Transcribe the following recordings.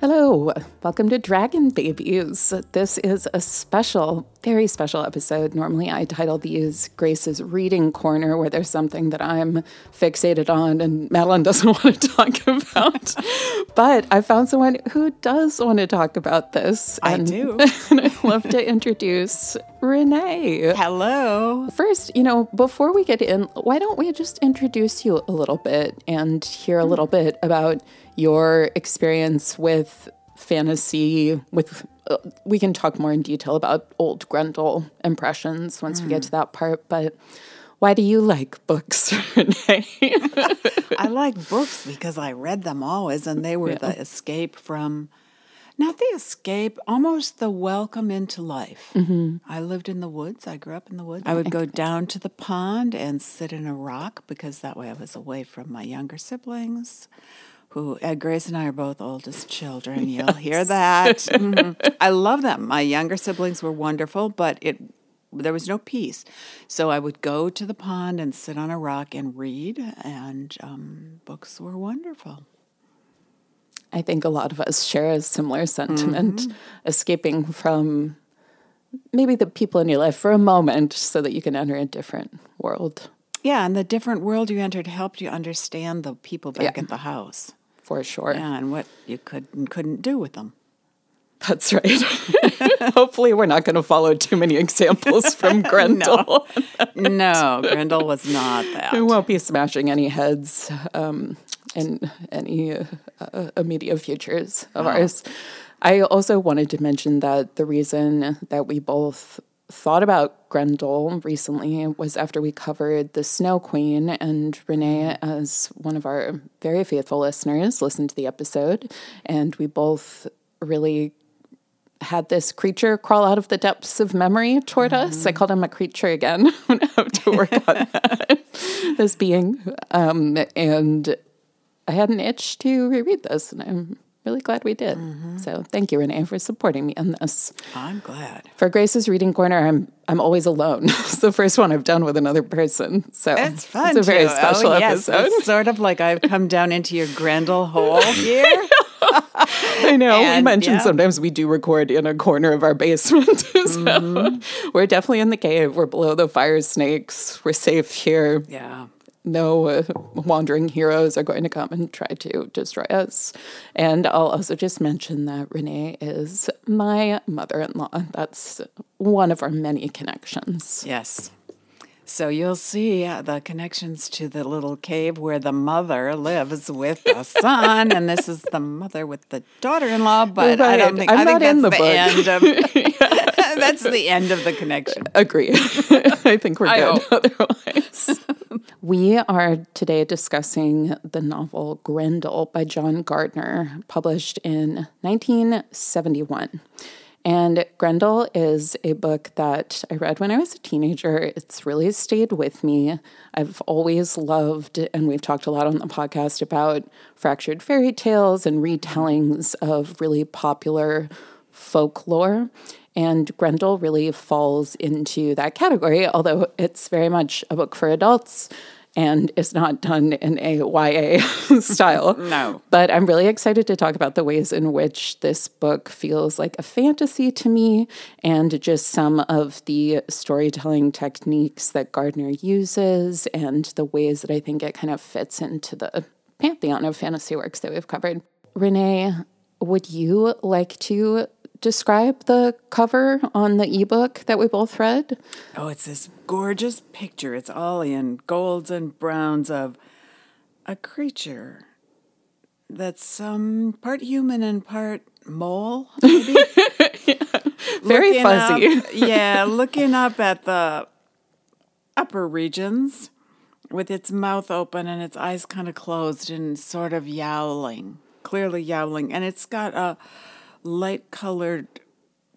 Hello, welcome to Dragon Babies. This is a special, very special episode. Normally, I title these Grace's Reading Corner, where there's something that I'm fixated on and Madeline doesn't want to talk about. but I found someone who does want to talk about this. I and, do. and I'd love to introduce Ranae. Hello. First, you know, before we get in, why don't we just introduce you a little bit and hear a hmm. little bit about your experience with fantasy with we can talk more in detail about old Grendel impressions once we get to that part, but why do you like books, Ranae? I like books because I read them always, and they were the escape from, not the escape, almost the welcome into life. Mm-hmm. I lived in the woods. I grew up in the woods. I would go down to the pond and sit in a rock because that way I was away from my younger siblings. Who uh, Grace and I are both oldest children. You'll hear that. Mhm. I love them. My younger siblings were wonderful, but it there was no peace. So I would go to the pond and sit on a rock and read, and um, books were wonderful. I think a lot of us share a similar sentiment, escaping from maybe the people in your life for a moment so that you can enter a different world. Yeah, and the different world you entered helped you understand the people back Yeah. at the house. For sure. Yeah, and what you could and couldn't do with them. That's right. Hopefully, we're not going to follow too many examples from Grendel. no, Grendel was not that. We won't be smashing any heads um, in any uh, uh, immediate futures of ours. I also wanted to mention that the reason that we both thought about Grendel recently was after we covered the Snow Queen, and Ranae, as one of our very faithful listeners, listened to the episode, and we both really had this creature crawl out of the depths of memory toward us. I called him a creature again. Have to work on that. this being, um, and I had an itch to reread this, and I'm really glad we did. So thank you, Ranae, for supporting me in this. I'm glad. For Grace's reading corner, I'm I'm always alone. it's the first one I've done with another person, so It's fun. It's a very too. special oh, yes, episode. It's sort of like I've come down into your Grendel hole here. I know. we mentioned yeah. sometimes we do record in a corner of our basement. so Mm-hmm. we're definitely in the cave. We're below the fire snakes. We're safe here. yeah. No uh, wandering heroes are going to come and try to destroy us. And I'll also just mention that Ranae is my mother in law. That's one of our many connections. Yes. So you'll see uh, the connections to the little cave where the mother lives with the son, and this is the mother with the daughter-in-law. But I don't think I'm I think not that's in the the, end of that's the end of the connection. Agree. I think we're I good otherwise. we are today discussing the novel Grendel by John Gardner, published in 1971. And Grendel is a book that I read when I was a teenager. It's really stayed with me. I've always loved, and we've talked a lot on the podcast about fractured fairy tales and retellings of really popular folklore. And Grendel really falls into that category, although it's very much a book for adults and is not done in a YA style. No. But I'm really excited to talk about the ways in which this book feels like a fantasy to me and just some of the storytelling techniques that Gardner uses and the ways that I think it kind of fits into the pantheon of fantasy works that we've covered. Ranae, would you like to describe the cover on the ebook that we both read? Oh, it's this gorgeous picture. It's all in golds and browns of a creature that's um, part human and part mole. Maybe. Very Looking fuzzy. up- yeah, looking up at the upper regions with its mouth open and its eyes kind of closed and sort of yowling, clearly yowling. And it's got a light colored,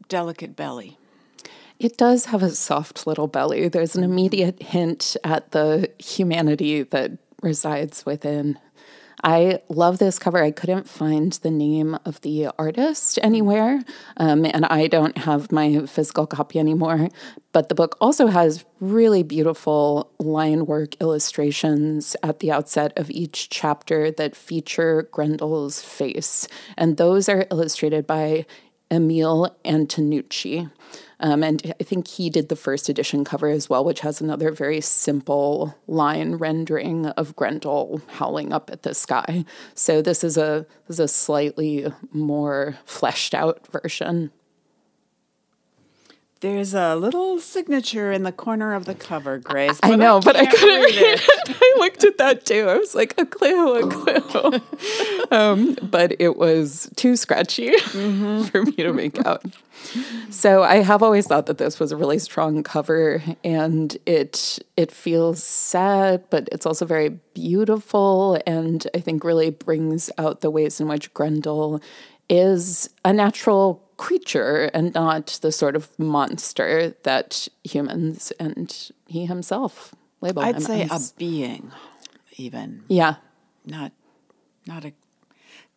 delicate belly. It does have a soft little belly. There's an immediate hint at the humanity that resides within. I love this cover. I couldn't find the name of the artist anywhere, um, and I don't have my physical copy anymore. But the book also has really beautiful line work illustrations at the outset of each chapter that feature Grendel's face. And those are illustrated by Emil Antonucci. Um, and I think he did the first edition cover as well, which has another very simple line rendering of Grendel howling up at the sky. So this is a this is a slightly more fleshed out version. There's a little signature in the corner of the cover, Grace. I know, I but I couldn't read it. it. I looked at that too. I was like, a clue, a clue. um, but it was too scratchy mm-hmm. for me to make out. So I have always thought that this was a really strong cover, and it it feels sad, but it's also very beautiful, and I think really brings out the ways in which Grendel is a natural creature and not the sort of monster that humans and he himself label I'd him say as. a being, even. Yeah. Not not a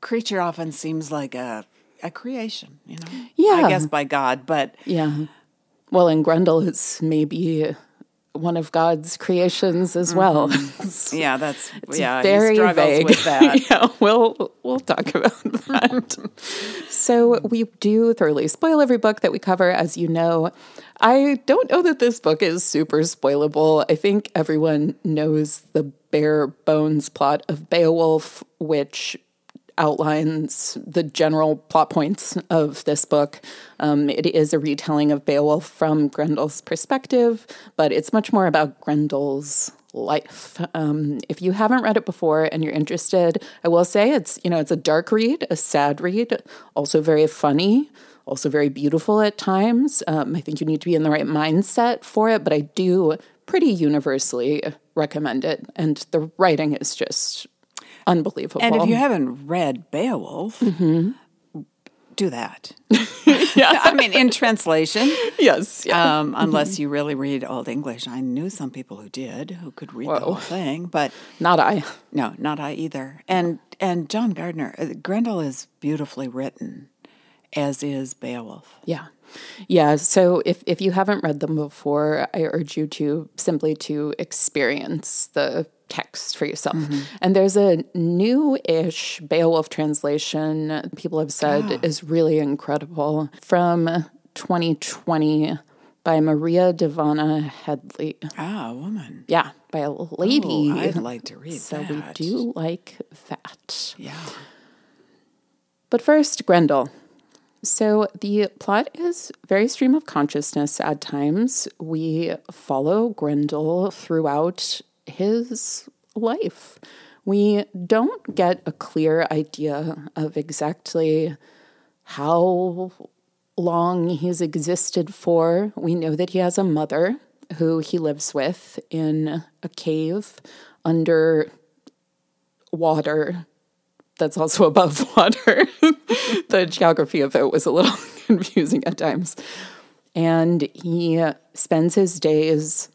creature often seems like a a creation, you know. Yeah. I guess by God, but Yeah. Well, and Grendel is maybe one of God's creations as well. Mm-hmm. yeah, that's it's yeah. Very vague. with that. yeah, we'll we'll talk about that. so we do thoroughly spoil every book that we cover, as you know. I don't know that this book is super spoilable. I think everyone knows the bare bones plot of Beowulf, which outlines the general plot points of this book. Um, it is a retelling of Beowulf from Grendel's perspective, but it's much more about Grendel's life. Um, if you haven't read it before and you're interested, I will say it's you know it's a dark read, a sad read, also very funny. Also, very beautiful at times. Um, I think you need to be in the right mindset for it, but I do pretty universally recommend it. And the writing is just unbelievable. And if you haven't read Beowulf, mm-hmm. do that. yeah. I mean, in translation. Yes. Yeah. Um, unless mm-hmm. you really read Old English. I knew some people who did, who could read Whoa. the whole thing, but not I. No, not I either. And and John Gardner, uh, Grendel is beautifully written, as is Beowulf. Yeah. Yeah, so if, if you haven't read them before, I urge you to simply to experience the text for yourself. Mm-hmm. And there's a new ish Beowulf translation people have said oh. is really incredible from 2020 by Maria Dahvana Headley. Ah, a woman. Yeah, by a lady. Oh, I'd like to read so that. we do like that. Yeah. But first, Grendel. So the plot is very stream of consciousness at times. We follow Grendel throughout his life. We don't get a clear idea of exactly how long he's existed for. We know that he has a mother who he lives with in a cave under water that's also above water. the geography of it was a little confusing at times. And he spends his days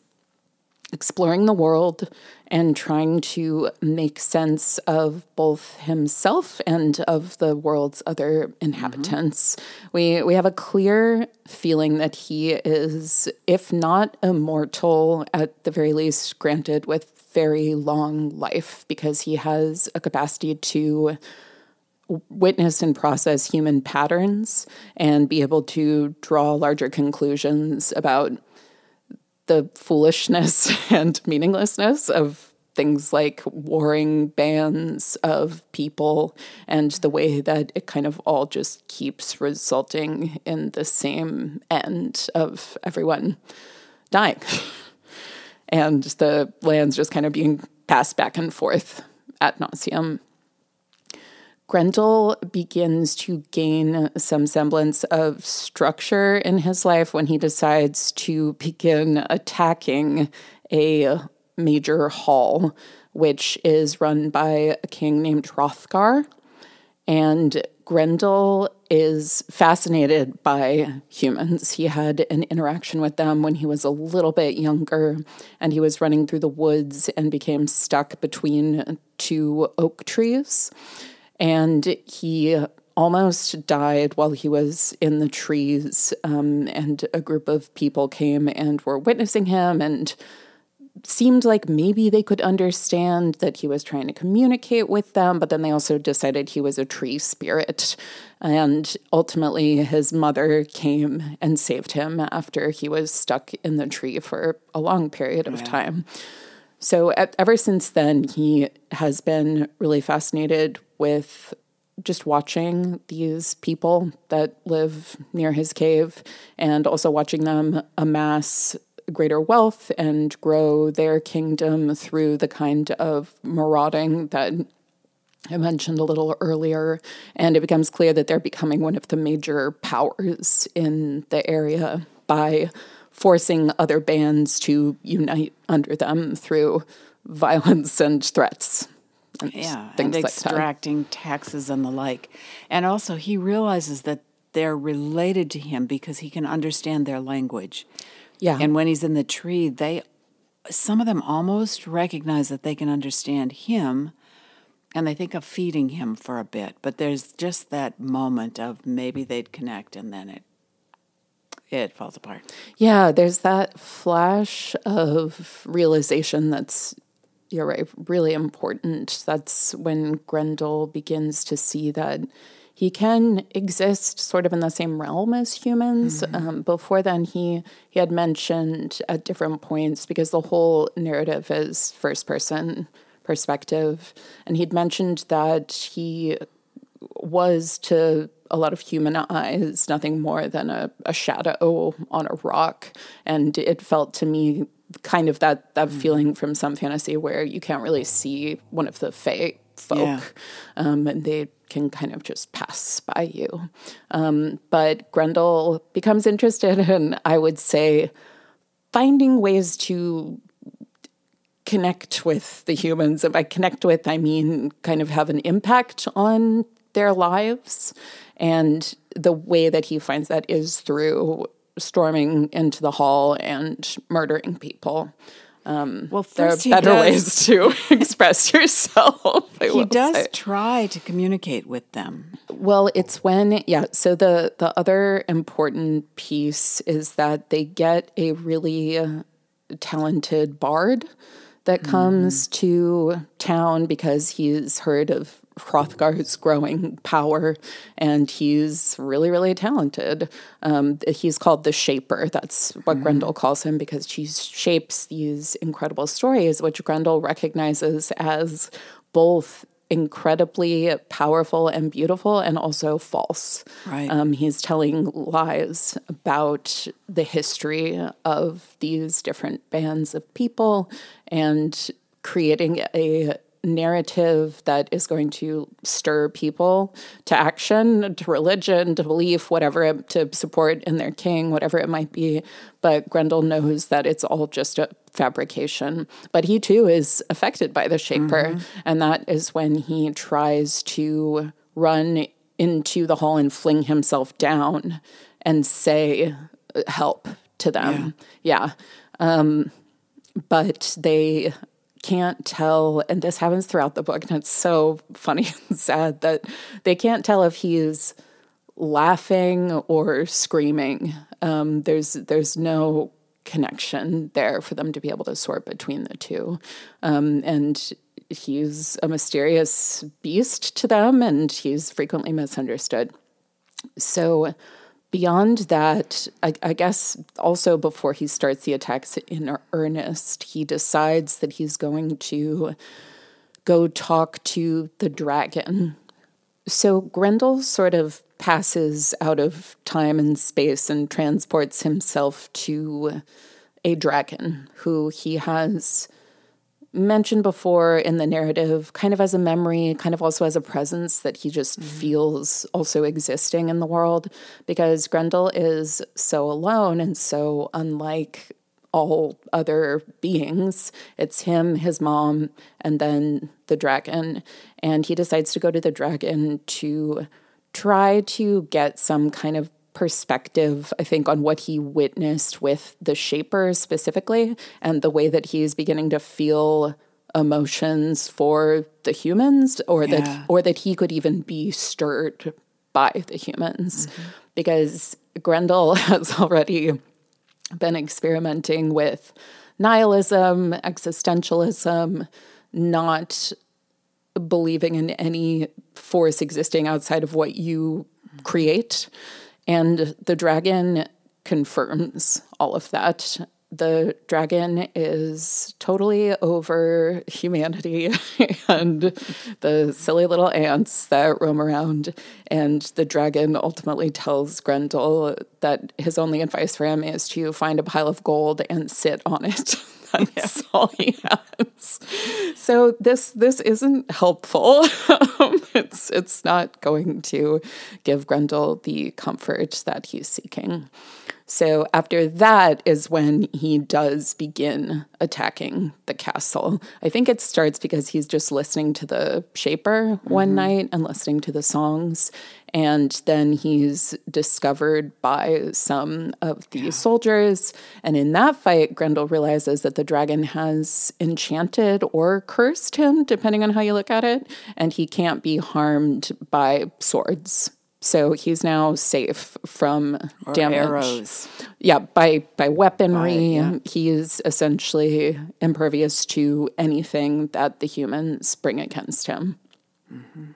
exploring the world and trying to make sense of both himself and of the world's other inhabitants. Mm-hmm. We we have a clear feeling that he is, if not immortal, at the very least granted with very long life because he has a capacity to witness and process human patterns and be able to draw larger conclusions about the foolishness and meaninglessness of things like warring bands of people and the way that it kind of all just keeps resulting in the same end of everyone dying. and the lands just kind of being passed back and forth at nauseum. Grendel begins to gain some semblance of structure in his life when he decides to begin attacking a major hall, which is run by a king named Hrothgar. And Grendel is fascinated by humans. He had an interaction with them when he was a little bit younger, and he was running through the woods and became stuck between two oak trees. And he almost died while he was in the trees. Um, and a group of people came and were witnessing him and seemed like maybe they could understand that he was trying to communicate with them, but then they also decided he was a tree spirit. And ultimately, his mother came and saved him after he was stuck in the tree for a long period of yeah. time. So, ever since then, he has been really fascinated with just watching these people that live near his cave and also watching them amass greater wealth and grow their kingdom through the kind of marauding that I mentioned a little earlier. And it becomes clear that they're becoming one of the major powers in the area by forcing other bands to unite under them through violence and threats. And yeah, and extracting like taxes and the like. And also, he realizes that they're related to him because he can understand their language. Yeah. And when he's in the tree, they some of them almost recognize that they can understand him and they think of feeding him for a bit, but there's just that moment of maybe they'd connect and then it it falls apart. Yeah, there's that flash of realization that's you're right, really important. That's when Grendel begins to see that he can exist sort of in the same realm as humans. Mm-hmm. Um, before then, he he had mentioned at different points because the whole narrative is first person perspective, and he'd mentioned that he was to a lot of human eyes nothing more than a, a shadow on a rock, and it felt to me kind of that that mm-hmm. feeling from some fantasy where you can't really see one of the fae folk, yeah. um, and they can kind of just pass by you. Um, but Grendel becomes interested in, I would say, finding ways to connect with the humans. And by connect with, I mean kind of have an impact on their lives. And the way that he finds that is through storming into the hall and murdering people. Um, well, there are better does, ways to express yourself. I he does say. try to communicate with them. Well, it's when yeah. So the the other important piece is that they get a really talented bard that comes mm. to town because he's heard of Hrothgar's growing power, and he's really, really talented. Um, he's called the Shaper. That's what mm Grendel calls him because she shapes these incredible stories, which Grendel recognizes as both incredibly powerful and beautiful and also false. Right. Um, he's telling lies about the history of these different bands of people and creating a narrative that is going to stir people to action, to religion, to belief, whatever, to support in their king, whatever it might be. But Grendel knows that it's all just a fabrication. But he too is affected by the Shaper. Mm-hmm. And that is when he tries to run into the hall and fling himself down and say, help to them. Yeah. yeah. Um, but they can't tell, and this happens throughout the book, and it's so funny and sad that they can't tell if he's laughing or screaming. Um, there's there's no connection there for them to be able to sort between the two, um, and he's a mysterious beast to them, and he's frequently misunderstood. So beyond that, I, I, guess also before he starts the attacks in earnest, he decides that he's going to go talk to the dragon. So Grendel sort of passes out of time and space and transports himself to a dragon who he has mentioned before in the narrative, kind of as a memory, kind of also as a presence that he just mm-hmm. feels also existing in the world because Grendel is so alone and so unlike all other beings. It's him, his mom, and then the dragon. And he decides to go to the dragon to try to get some kind of perspective, I think, on what he witnessed with the Shaper specifically and the way that he's beginning to feel emotions for the humans or yeah. that or that he could even be stirred by the humans mm-hmm. because Grendel has already been experimenting with nihilism, existentialism, not believing in any force existing outside of what you create. And the dragon confirms all of that. The dragon is totally over humanity and the silly little ants that roam around. And the dragon ultimately tells Grendel that his only advice for him is to find a pile of gold and sit on it. That's yeah. all he has. So this this isn't helpful. Um, it's it's not going to give Grendel the comfort that he's seeking. So after that is when he does begin attacking the castle. I think it starts because he's just listening to the Shaper mm-hmm. one night and listening to the songs. And then he's discovered by some of the yeah. soldiers. And in that fight, Grendel realizes that the dragon has enchanted or cursed him, depending on how you look at it, and he can't be harmed by swords. So he's now safe from or damage. Arrows. Yeah, by by weaponry, by, yeah. he is essentially impervious to anything that the humans bring against him. Mm-hmm.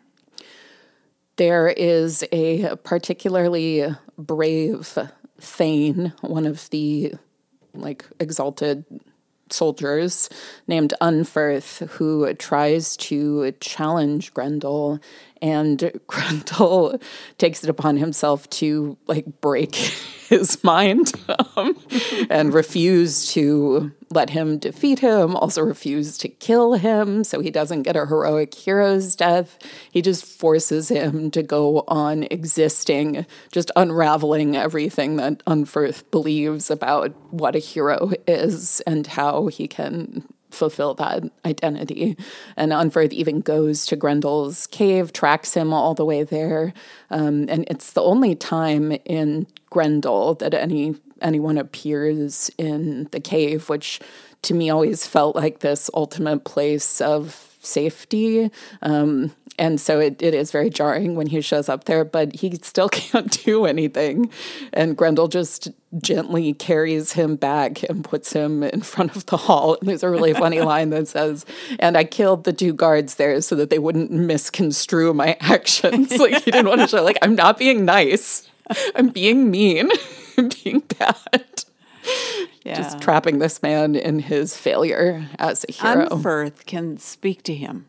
There is a particularly brave Thane, one of the like exalted soldiers named Unferth, who tries to challenge Grendel and Grendel takes it upon himself to like break his mind um, and refuse to let him defeat him, also refuse to kill him so he doesn't get a heroic hero's death. He just forces him to go on existing, just unraveling everything that Unferth believes about what a hero is and how he can fulfill that identity. And Unferth even goes to Grendel's cave, tracks him all the way there. Um, and it's the only time in Grendel that any anyone appears in the cave, which to me always felt like this ultimate place of safety. Um, and so it, it is very jarring when he shows up there, but he still can't do anything. And Grendel just gently carries him back and puts him in front of the hall. And there's a really funny line that says, And I killed the two guards there so that they wouldn't misconstrue my actions. like he didn't want to show, like, I'm not being nice, I'm being mean, I'm being bad. Yeah. Just trapping this man in his failure as a hero. Unferth can speak to him.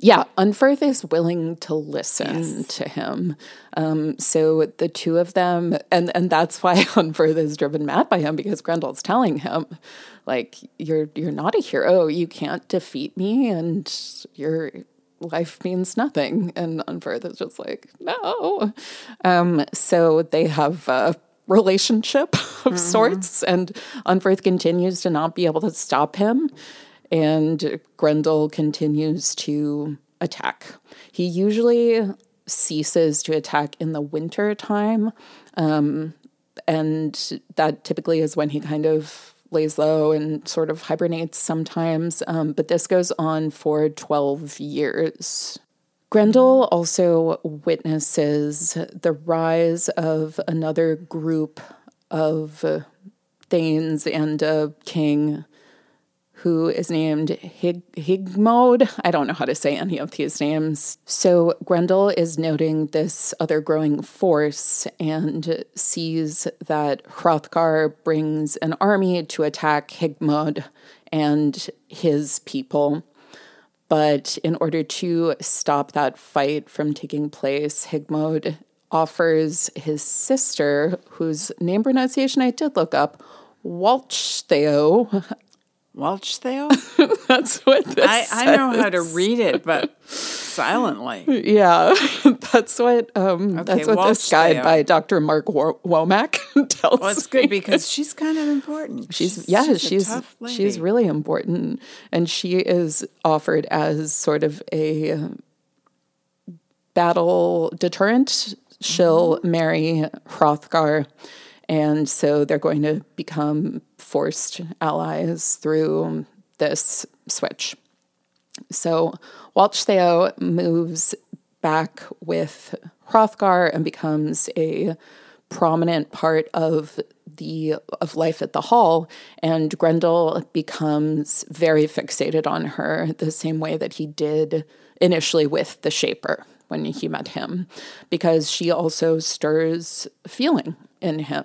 Yeah, Unferth is willing to listen yes. to him. Um, so the two of them, and and that's why Unferth is driven mad by him because Grendel's telling him, like, you're you're not a hero. You can't defeat me, and your life means nothing. And Unferth is just like, no. Um, so they have a relationship of mm-hmm. sorts, and Unferth continues to not be able to stop him and Grendel continues to attack. He usually ceases to attack in the winter time, um, and that typically is when he kind of lays low and sort of hibernates sometimes. Um, but this goes on for 12 years. Grendel also witnesses the rise of another group of Thanes and a king who is named Hig- Hygmod. I don't know how to say any of these names. So Grendel is noting this other growing force and sees that Hrothgar brings an army to attack Hygmod and his people. But in order to stop that fight from taking place, Hygmod offers his sister, whose name pronunciation I did look up, Wealtheow, Wealtheow? that's what this I, I know how to read it, but silently. Yeah, that's what um, okay, that's what this guide by Dr. Mark Womack tells. Well, it's good because she's kind of important. She's, she's yeah, she's she's, she's really important, and she is offered as sort of a battle deterrent. She'll marry Hrothgar, and so they're going to become forced allies through this switch. So Wealtheow moves back with Hrothgar and becomes a prominent part of the of life at the hall and Grendel becomes very fixated on her the same way that he did initially with the shaper when he met him because she also stirs feeling in him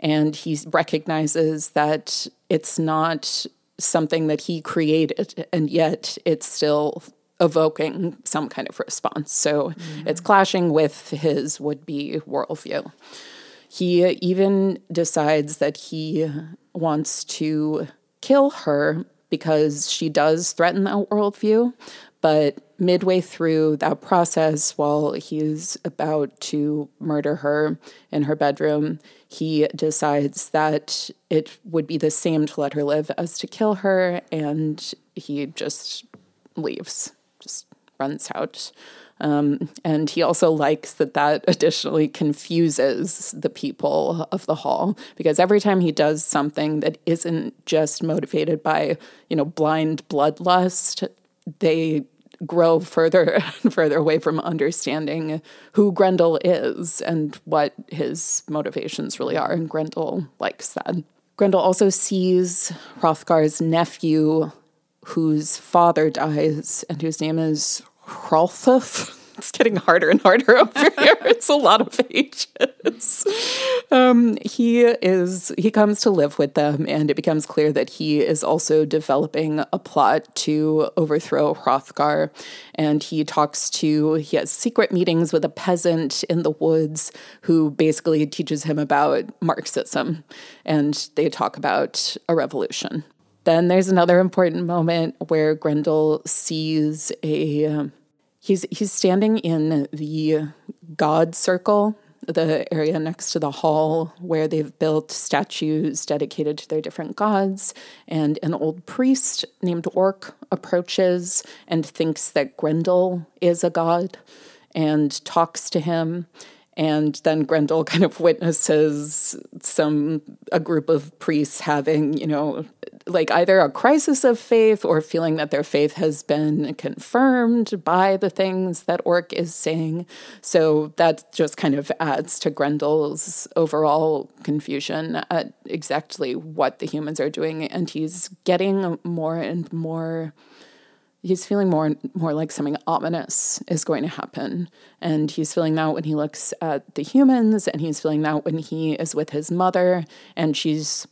and he recognizes that it's not something that he created and yet it's still evoking some kind of response so mm-hmm. it's clashing with his would-be worldview he even decides that he wants to kill her because she does threaten that worldview. But midway through that process, while he's about to murder her in her bedroom, he decides that it would be the same to let her live as to kill her, and he just leaves, just runs out. Um, and he also likes that that additionally confuses the people of the hall because every time he does something that isn't just motivated by, you know, blind bloodlust, they grow further and further away from understanding who Grendel is and what his motivations really are. And Grendel likes that. Grendel also sees Hrothgar's nephew, whose father dies and whose name is Hrothulf. It's getting harder and harder over here. It's a lot of H's. Um, he is he comes to live with them, and it becomes clear that he is also developing a plot to overthrow Hrothgar. And he talks to he has secret meetings with a peasant in the woods who basically teaches him about Marxism, and they talk about a revolution. Then there's another important moment where Grendel sees a. Um, he's he's standing in the God circle, the area next to the hall where they've built statues dedicated to their different gods. And an old priest named Ork approaches and thinks that Grendel is a god and talks to him and then Grendel kind of witnesses some a group of priests having, you know, like either a crisis of faith or feeling that their faith has been confirmed by the things that Ork is saying. So that just kind of adds to Grendel's overall confusion at exactly what the humans are doing, and he's getting more and more he's feeling more and more like something ominous is going to happen. And he's feeling that when he looks at the humans and he's feeling that when he is with his mother and she's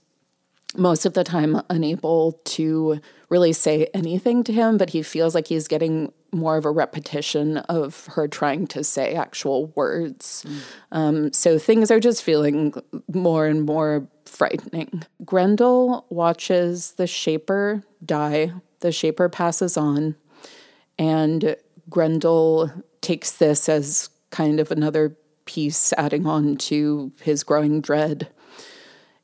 most of the time unable to really say anything to him but he feels like he's getting more of a repetition of her trying to say actual words. Mm. um, so things are just feeling more and more frightening. Grendel watches the shaper die the Shaper passes on, and Grendel takes this as kind of another piece adding on to his growing dread.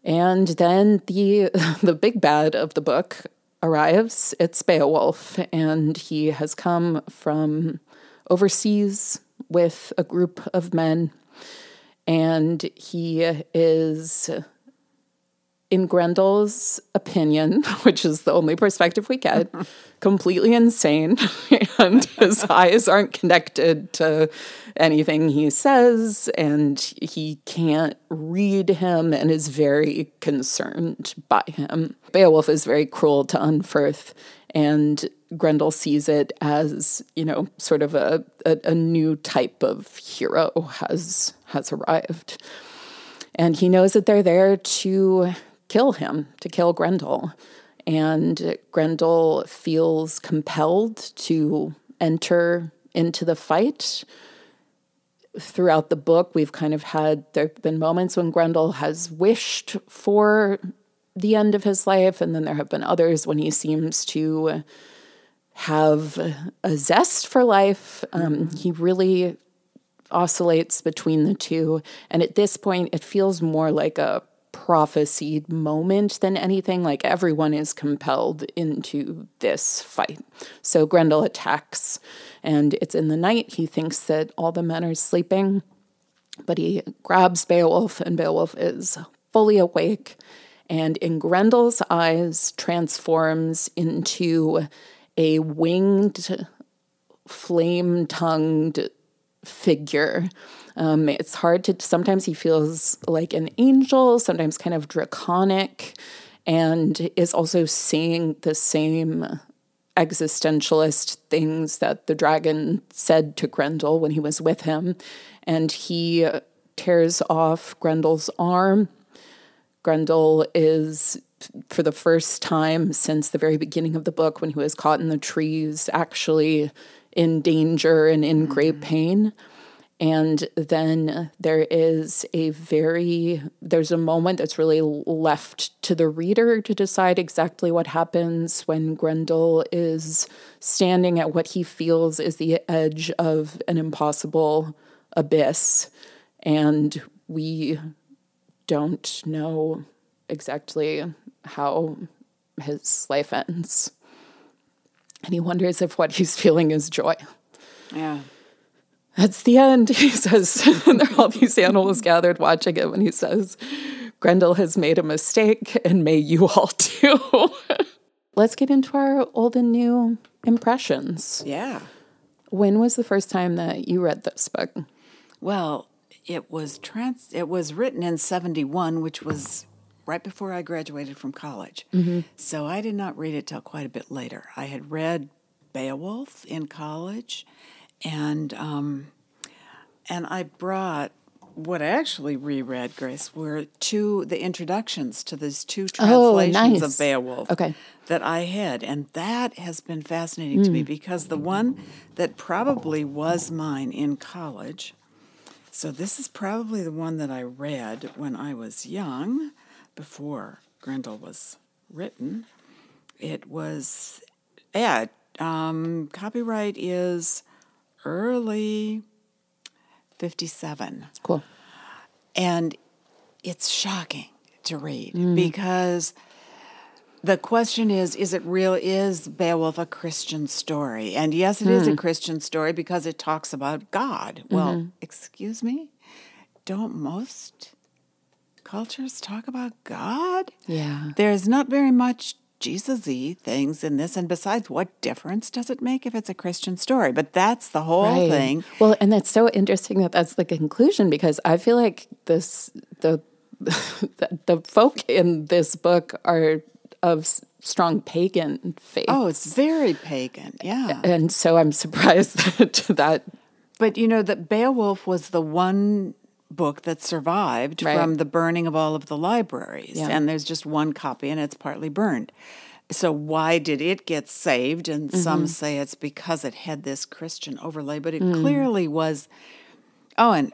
And then the the big bad of the book arrives. It's Beowulf, and he has come from overseas with a group of men, and he is in Grendel's opinion, which is the only perspective we get, completely insane. and his eyes aren't connected to anything he says, and he can't read him and is very concerned by him. Beowulf is very cruel to Unferth, and Grendel sees it as, you know, sort of a, a, a new type of hero has has arrived. And he knows that they're there to kill him, to kill Grendel. And Grendel feels compelled to enter into the fight. Throughout the book, we've kind of had, there have been moments when Grendel has wished for the end of his life, and then there have been others when he seems to have a zest for life. Um, mm-hmm. He really oscillates between the two. And at this point, it feels more like a prophesied moment than anything. Like everyone is compelled into this fight. So Grendel attacks, and it's in the night. He thinks that all the men are sleeping, but he grabs Beowulf, and Beowulf is fully awake. And in Grendel's eyes, transforms into a winged, flame tongued figure. Um, it's hard to, sometimes he feels like an angel, sometimes kind of draconic, and is also saying the same existentialist things that the dragon said to Grendel when he was with him. And he tears off Grendel's arm. Grendel is for the first time since the very beginning of the book, when he was caught in the trees, actually in danger and in mm-hmm. great pain. And then there is a very, there's a moment that's really left to the reader to decide exactly what happens when Grendel is standing at what he feels is the edge of an impossible abyss. And we don't know exactly how his life ends. And he wonders if what he's feeling is joy. Yeah. That's the end, he says. and there are all these animals gathered watching him, and he says, Grendel has made a mistake, and may you all too. Let's get into our old and new impressions. Yeah. When was the first time that you read this book? Well, it was trans it was written in 71, which was right before I graduated from college. Mm-hmm. So I did not read it till quite a bit later. I had read Beowulf in college, and um, and I brought what I actually reread, Grace, were two the introductions to these two translations oh, nice. of Beowulf okay. that I had, and that has been fascinating mm. to me hmm. because the one that probably was mine in college. So this is probably the one that I read when I was young before Grendel was written. It was, yeah, um, copyright is early 57. Cool. And it's shocking to read mm. because the question is is it real is beowulf a christian story and yes it mm. is a hmm. christian story because it talks about god mm-hmm. well excuse me don't most cultures talk about God. Yeah. There's not very much Jesus y things in this. And besides, what difference does it make if it's a Christian story? But that's the whole right. thing. Well, and that's so interesting that that's the conclusion because I feel like this, the, the, the folk in this book are of strong pagan faith. Oh, it's very pagan. Yeah. And so I'm surprised that that. But you know that Beowulf was the one book that survived right. from the burning of all of the libraries. Yeah. And there's just one copy and it's partly burned. So why did it get saved? And mm-hmm. some say it's because it had this Christian overlay, but it mm. clearly was. Oh, and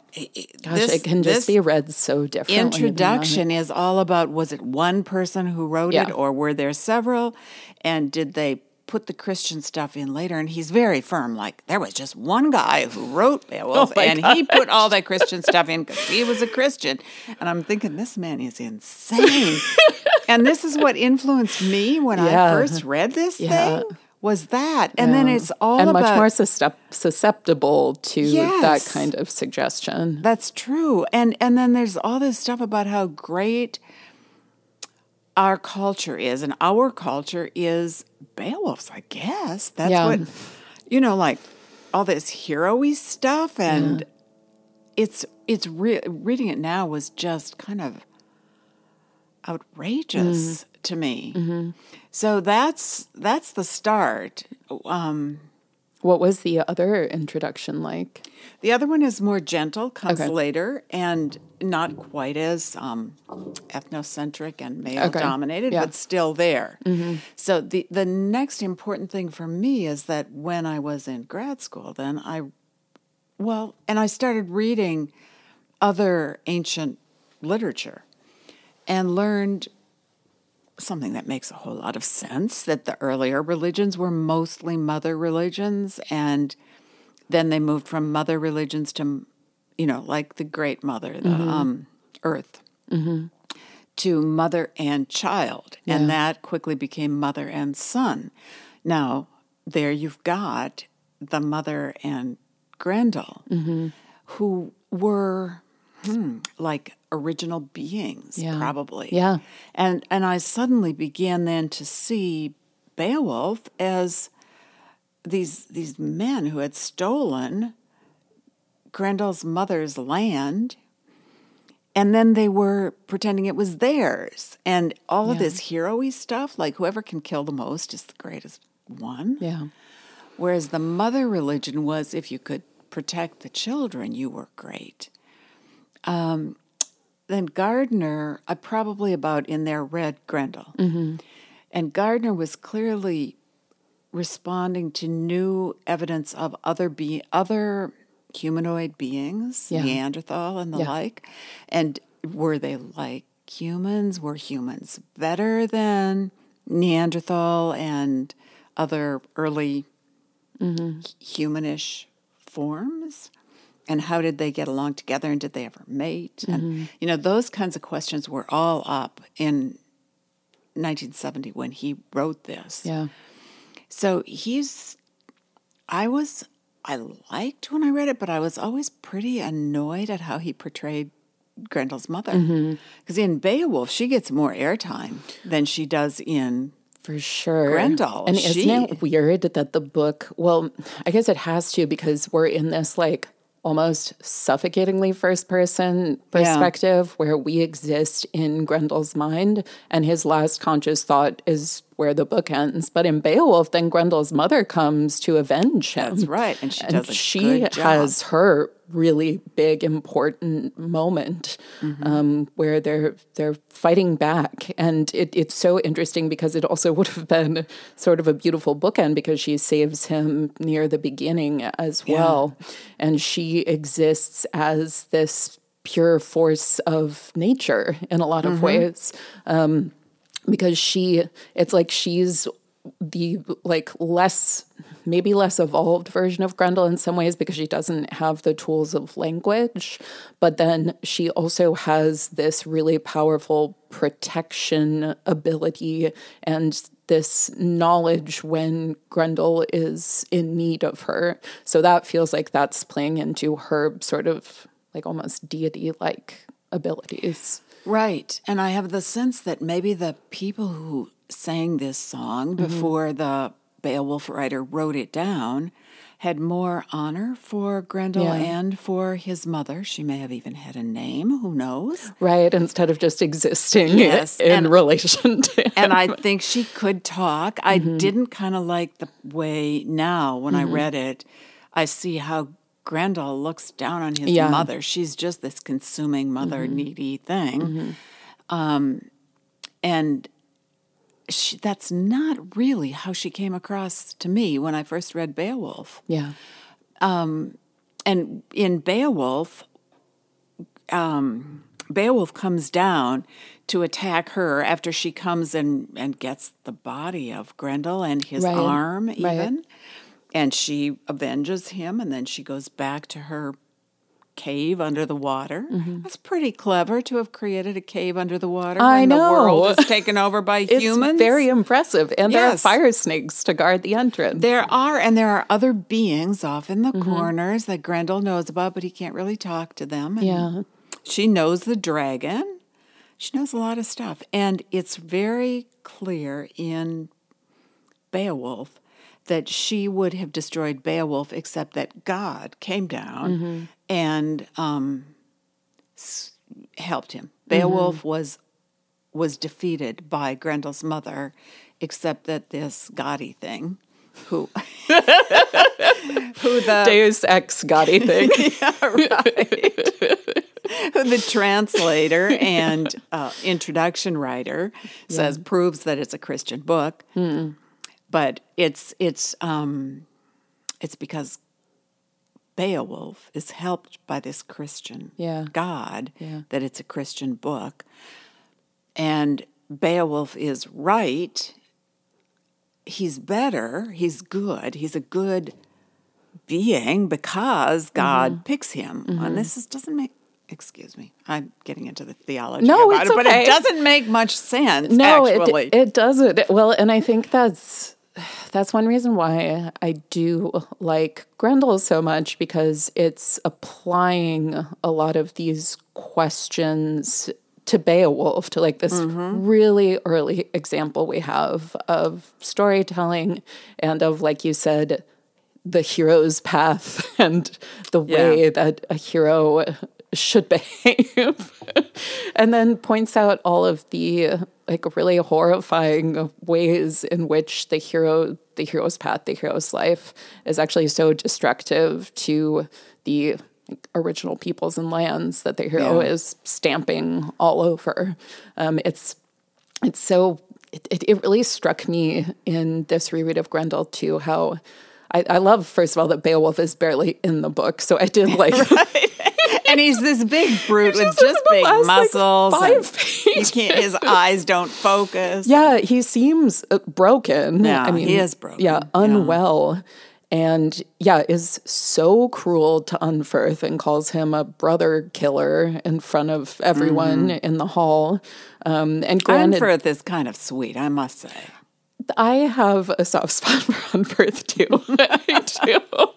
Gosh, this, it can just be read so differently. Introduction is all about was it one person who wrote yeah. it, or were there several, and did they put the Christian stuff in later, and he's very firm. Like there was just one guy who wrote Beowulf, oh and he put all that Christian stuff in because he was a Christian. And I'm thinking, this man is insane. and this is what influenced me when yeah. I first read this yeah. thing. Was that, and yeah. then it's all and about, much more susceptible to yes, that kind of suggestion. That's true, and and then there's all this stuff about how great our culture is, and our culture is Beowulf's, I guess. That's yeah. what you know, like all this hero-y stuff, and yeah. it's it's re- reading it now was just kind of outrageous mm. to me. Mm-hmm. So that's that's the start. Um, what was the other introduction like? The other one is more gentle, comes okay. later, and not quite as um, ethnocentric and male okay. dominated, yeah. but still there. Mm-hmm. So the the next important thing for me is that when I was in grad school, then I, well, and I started reading other ancient literature, and learned something that makes a whole lot of sense that the earlier religions were mostly mother religions and then they moved from mother religions to you know like the great mother the mm-hmm. um, earth mm-hmm. to mother and child, Yeah. and that quickly became mother and son. Now, there you've got the mother and Grendel, Mm-hmm. who were hmm, like original beings, Yeah. probably. Yeah. And and I suddenly began then to see Beowulf as these these men who had stolen Grendel's mother's land and then they were pretending it was theirs. And all of this hero-y stuff, like whoever can kill the most is the greatest one. Yeah. Whereas the mother religion was if you could protect the children, you were great. Um, then Gardner, I probably about in there read Grendel. Mm-hmm. And Gardner was clearly responding to new evidence of other be other humanoid beings, Yeah. Neanderthal and the Yeah. like. And were they like humans? Were humans better than Neanderthal and other early mm-hmm. humanish forms? And how did they get along together? And did they ever mate? And mm-hmm. you know, those kinds of questions were all up in 1970 when he wrote this. Yeah. So he's, I was, I liked when I read it, but I was always pretty annoyed at how he portrayed Grendel's mother. Mm-hmm. Because in Beowulf, she gets more airtime than she does in. For sure. Grendel, And isn't it weird that the book, well, I guess it has to because we're in this like almost suffocatingly first person perspective where we exist in Grendel's mind and his last conscious thought is where the book ends. But in Beowulf, then Grendel's mother comes to avenge him. That's right, and she does a she good job. has her really big important moment Mm-hmm. um, where they're they're fighting back and it, it's so interesting because it also would have been sort of a beautiful bookend because she saves him near the beginning as well and she exists as this pure force of nature in a lot of Mm-hmm. ways um, because she it's like she's the like less maybe less evolved version of Grendel in some ways because she doesn't have the tools of language but then she also has this really powerful protection ability and this knowledge when Grendel is in need of her. So that feels like that's playing into her sort of like almost deity like abilities Right. And I have the sense that maybe the people who sang this song mm-hmm. before the Beowulf writer wrote it down had more honor for Grendel Yeah. and for his mother. She may have even had a name, who knows? Right, instead of just existing Yes, in and- relation to him. And I think she could talk. I mm-hmm. didn't kind of like the way now when I mm-hmm. read it, I see how Grendel looks down on his Yeah. mother. She's just this consuming mother needy thing. Um, and she, that's not really how she came across to me when I first read Beowulf. yeah, And in Beowulf, um, Beowulf comes down to attack her after she comes and, and gets the body of Grendel and his Right, arm, right. And she avenges him, and then she goes back to her cave under the water. Mm-hmm. That's pretty clever to have created a cave under the water I when the world know. is taken over by it's humans. very impressive, and there are fire snakes to guard the entrance. There are, and there are other beings off in the Mm-hmm. corners that Grendel knows about, but he can't really talk to them. And Yeah. She knows the dragon. She knows a lot of stuff. And it's very clear in Beowulf that she would have destroyed Beowulf, except that God came down Mm-hmm. and um, s- helped him. Mm-hmm. Beowulf was was defeated by Grendel's mother, except that this gaudy thing, who who the Deus ex Gotti thing. yeah, who the translator and uh, introduction writer says proves that it's a Christian book, but it's it's um, it's because Beowulf is helped by this Christian Yeah. God Yeah. that it's a Christian book, and Beowulf is right. He's better. He's good. He's a good being because God picks him. And this is, doesn't make excuse me, I'm getting into the theology No, about it's it, but it doesn't make much sense. No, actually. it it doesn't. Well, and I think that's that's one reason why I do like Grendel so much because it's applying a lot of these questions to Beowulf, to like this Mm-hmm. really early example we have of storytelling and of, like you said, the hero's path and the way Yeah. that a hero should behave. and then points out all of the like really horrifying ways in which the hero the hero's path, the hero's life is actually so destructive to the original peoples and lands that the hero Yeah. is stamping all over. Um, it's it's so it, it, it really struck me in this reread of Grendel too how I, I love first of all that Beowulf is barely in the book, so I did like and he's this big brute with just in just big last, like, muscles. five and you can't. His eyes don't focus. Yeah, he seems uh, broken. Yeah, I mean, he is broken. Yeah, Yeah. unwell. And yeah, is so cruel to Unferth and calls him a brother killer in front of everyone in the hall. Um, and granted, Unferth is kind of sweet, I must say. I have a soft spot for Unferth too. I do.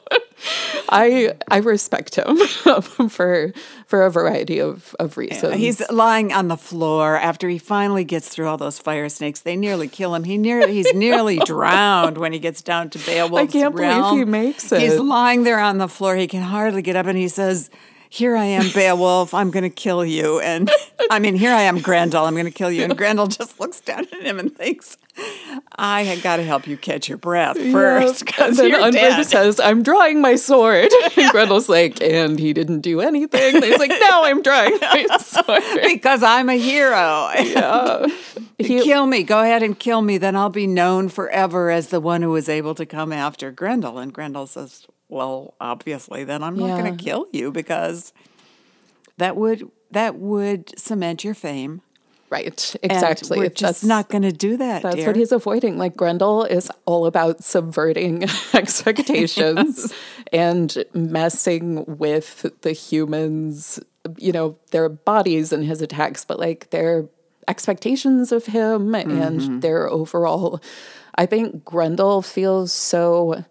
I I respect him for for a variety of, of reasons. He's lying on the floor after he finally gets through all those fire snakes. They nearly kill him. He nearly he's nearly drowned when he gets down to Beowulf's I can't believe he makes it. He's lying there on the floor. He can hardly get up, and he says, "Here I am, Beowulf. I'm going to kill you." And I mean, here I am, Grendel. I'm going to kill you. And Grendel just looks down at him and thinks, "I had got to help you catch your breath first because and then dead." says, "I'm drawing my sword," and Grendel's like, "And he didn't do anything." And he's like, "No, I'm drawing my sword." because I'm a hero. He- kill me. Go ahead and kill me. Then I'll be known forever as the one who was able to come after Grendel. And Grendel says, Well, obviously, then I'm not Yeah. going to kill you because that would that would cement your fame. Right, And exactly. we're That's just not going to do that. That's dear. what he's avoiding. Like Grendel is all about subverting expectations and messing with the humans, you know, their bodies and his attacks, but like their expectations of him and mm-hmm. their overall. I think Grendel feels so.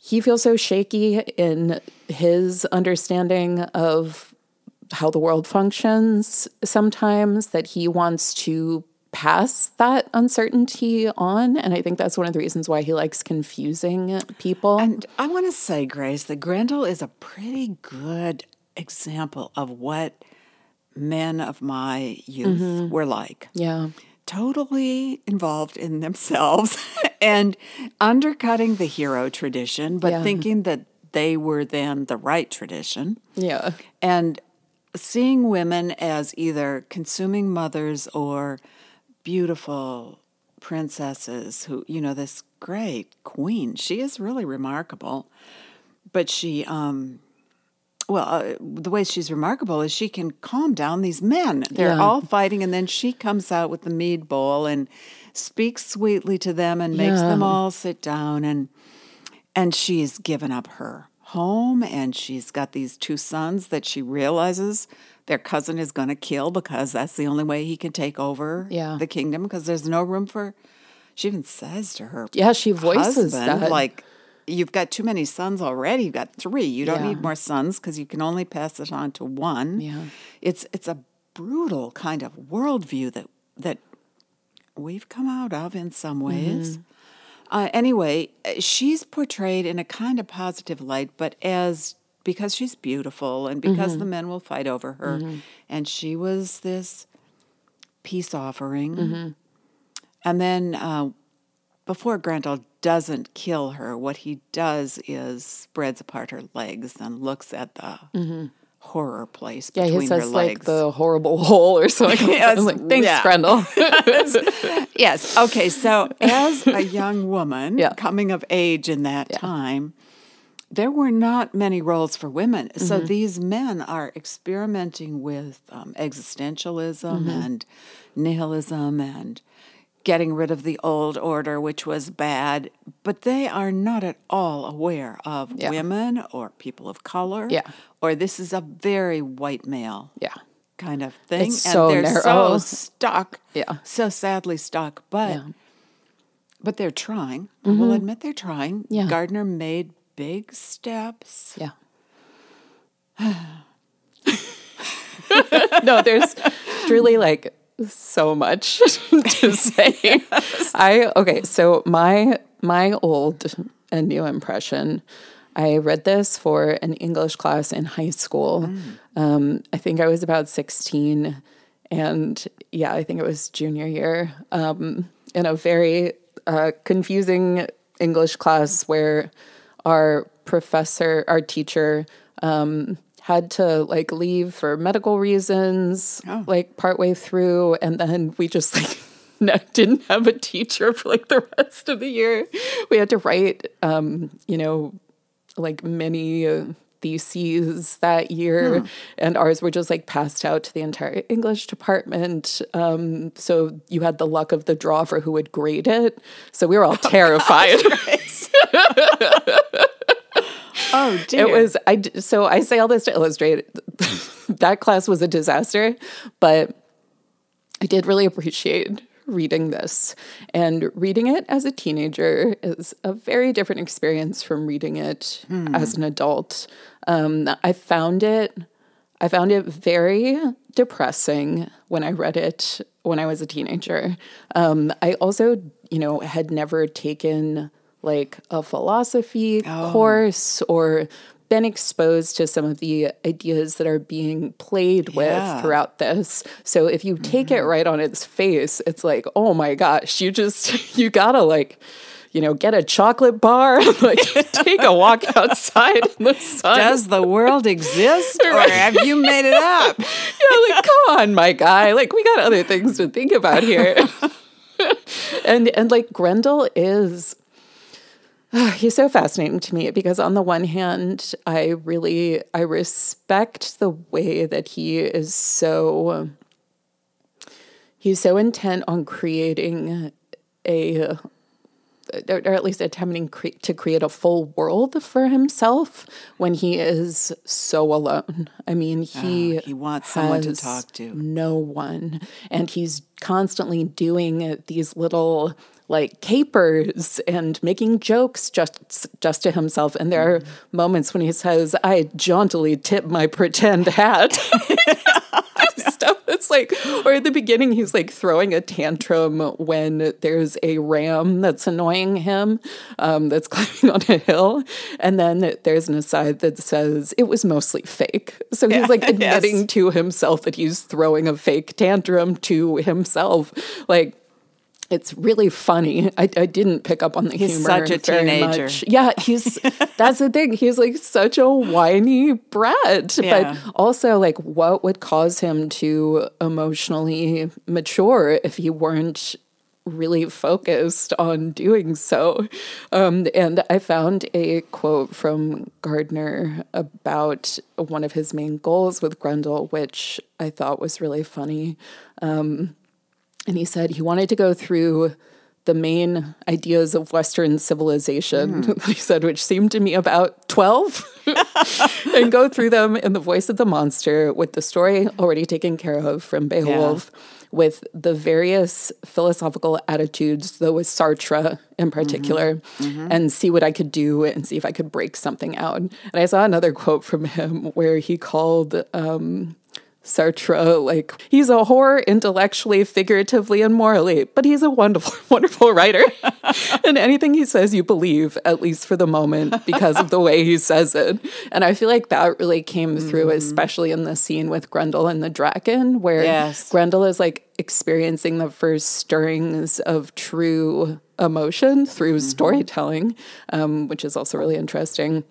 He feels so shaky in his understanding of how the world functions sometimes that he wants to pass that uncertainty on. And I think that's one of the reasons why he likes confusing people. And I want to say, Grace, that Grendel is a pretty good example of what men of my youth Mm-hmm. were like. yeah. totally involved in themselves and undercutting the hero tradition, but Yeah. thinking that they were then the right tradition, Yeah. and seeing women as either consuming mothers or beautiful princesses who, you know, this great queen. She is really remarkable, but she, um, well, uh, the way she's remarkable is she can calm down these men. They're Yeah. all fighting, and then she comes out with the mead bowl and speaks sweetly to them and makes them all sit down. And and she's given up her home, and she's got these two sons that she realizes their cousin is going to kill because that's the only way he can take over Yeah. the kingdom because there's no room for. She even says to her Yeah, she voices husband, that. like you've got too many sons already. You've got three. You don't Yeah. need more sons because you can only pass it on to one. Yeah. It's it's a brutal kind of worldview that that we've come out of in some ways. Mm-hmm. Uh, anyway, uh, she's portrayed in a kind of positive light, but as because she's beautiful and because Mm-hmm. the men will fight over her, and she was this peace offering. Mm-hmm. And then uh, before Grendel doesn't kill her, what he does is spreads apart her legs and looks at the horror place. Yeah, between her says like legs. the horrible hole or something. Yes, I'm like, thanks, yeah. Grendel. yes. Okay. So, as a young woman Yeah. coming of age in that time, there were not many roles for women. Mm-hmm. So, these men are experimenting with um, existentialism Mm-hmm. and nihilism and getting rid of the old order, which was bad, but they are not at all aware of Yeah. women or people of color. Yeah. Or this is a very white male Yeah. kind of thing. It's and so they're narrow. so stuck. Yeah. So sadly stuck. But Yeah. but they're trying. We'll mm-hmm. admit they're trying. Yeah. Gardner made big steps. Yeah. no, there's truly like so much to say. I okay, so my my old and new impression. I read this for an English class in high school. Um, I think I was about 16. And yeah, I think it was junior year um, in a very uh, confusing English class where our professor, our teacher, um, had to like leave for medical reasons, Oh. like partway through, and then we just like no, didn't have a teacher for like the rest of the year. We had to write, um, you know, like many uh, theses that year, and ours were just like passed out to the entire English department. Um, so you had the luck of the draw for who would grade it. So we were all terrified. Oh dear. It was I, so I say all this to illustrate that class was a disaster, but I did really appreciate reading this. And reading it as a teenager is a very different experience from reading it as an adult. Um, I found it I found it very depressing when I read it when I was a teenager. Um, I also, you know, had never taken like a philosophy oh. course or been exposed to some of the ideas that are being played with Yeah. throughout this. So if you take it mm-hmm. right on its face, it's like, oh my gosh, you just you gotta like, you know, get a chocolate bar, like take a walk outside in the sun. Does the world exist or have you made it up? yeah, like come on, my guy. Like we got other things to think about here. and and like Grendel is he's so fascinating to me because on the one hand, I really I respect the way that he is so he's so intent on creating a or at least attempting cre- to create a full world for himself when he is so alone. I mean, he Ah, he wants someone to talk to. No one, and he's constantly doing these little like capers and making jokes just just to himself. And there are moments when he says, "I jauntily tip my pretend hat." stuff that's like or at the beginning he's like throwing a tantrum when there's a ram that's annoying him um, that's climbing on a hill and then there's an aside that says it was mostly fake so he's like Yes. admitting to himself that he's throwing a fake tantrum to himself like it's really funny. I, I didn't pick up on the He's humor. such a very teenager. much. Yeah, he's that's the thing. He's like such a whiny brat, Yeah. but also like what would cause him to emotionally mature if he weren't really focused on doing so. Um, and I found a quote from Gardner about one of his main goals with Grendel, which I thought was really funny. Um, and he said he wanted to go through the main ideas of Western civilization, hmm. he said, which seemed to me about 12, and go through them in the voice of the monster with the story already taken care of from Beowulf, with the various philosophical attitudes, though with Sartre in mm-hmm. particular, mm-hmm. and see what I could do and see if I could break something out. And I saw another quote from him where he called. Um, Sartre, like he's a whore intellectually, figuratively, and morally, but he's a wonderful, wonderful writer. and anything he says, you believe, at least for the moment, because of the way he says it. And I feel like that really came through, especially in the scene with Grendel and the dragon, where Yes. Grendel is like experiencing the first stirrings of true emotion through storytelling, um, which is also really interesting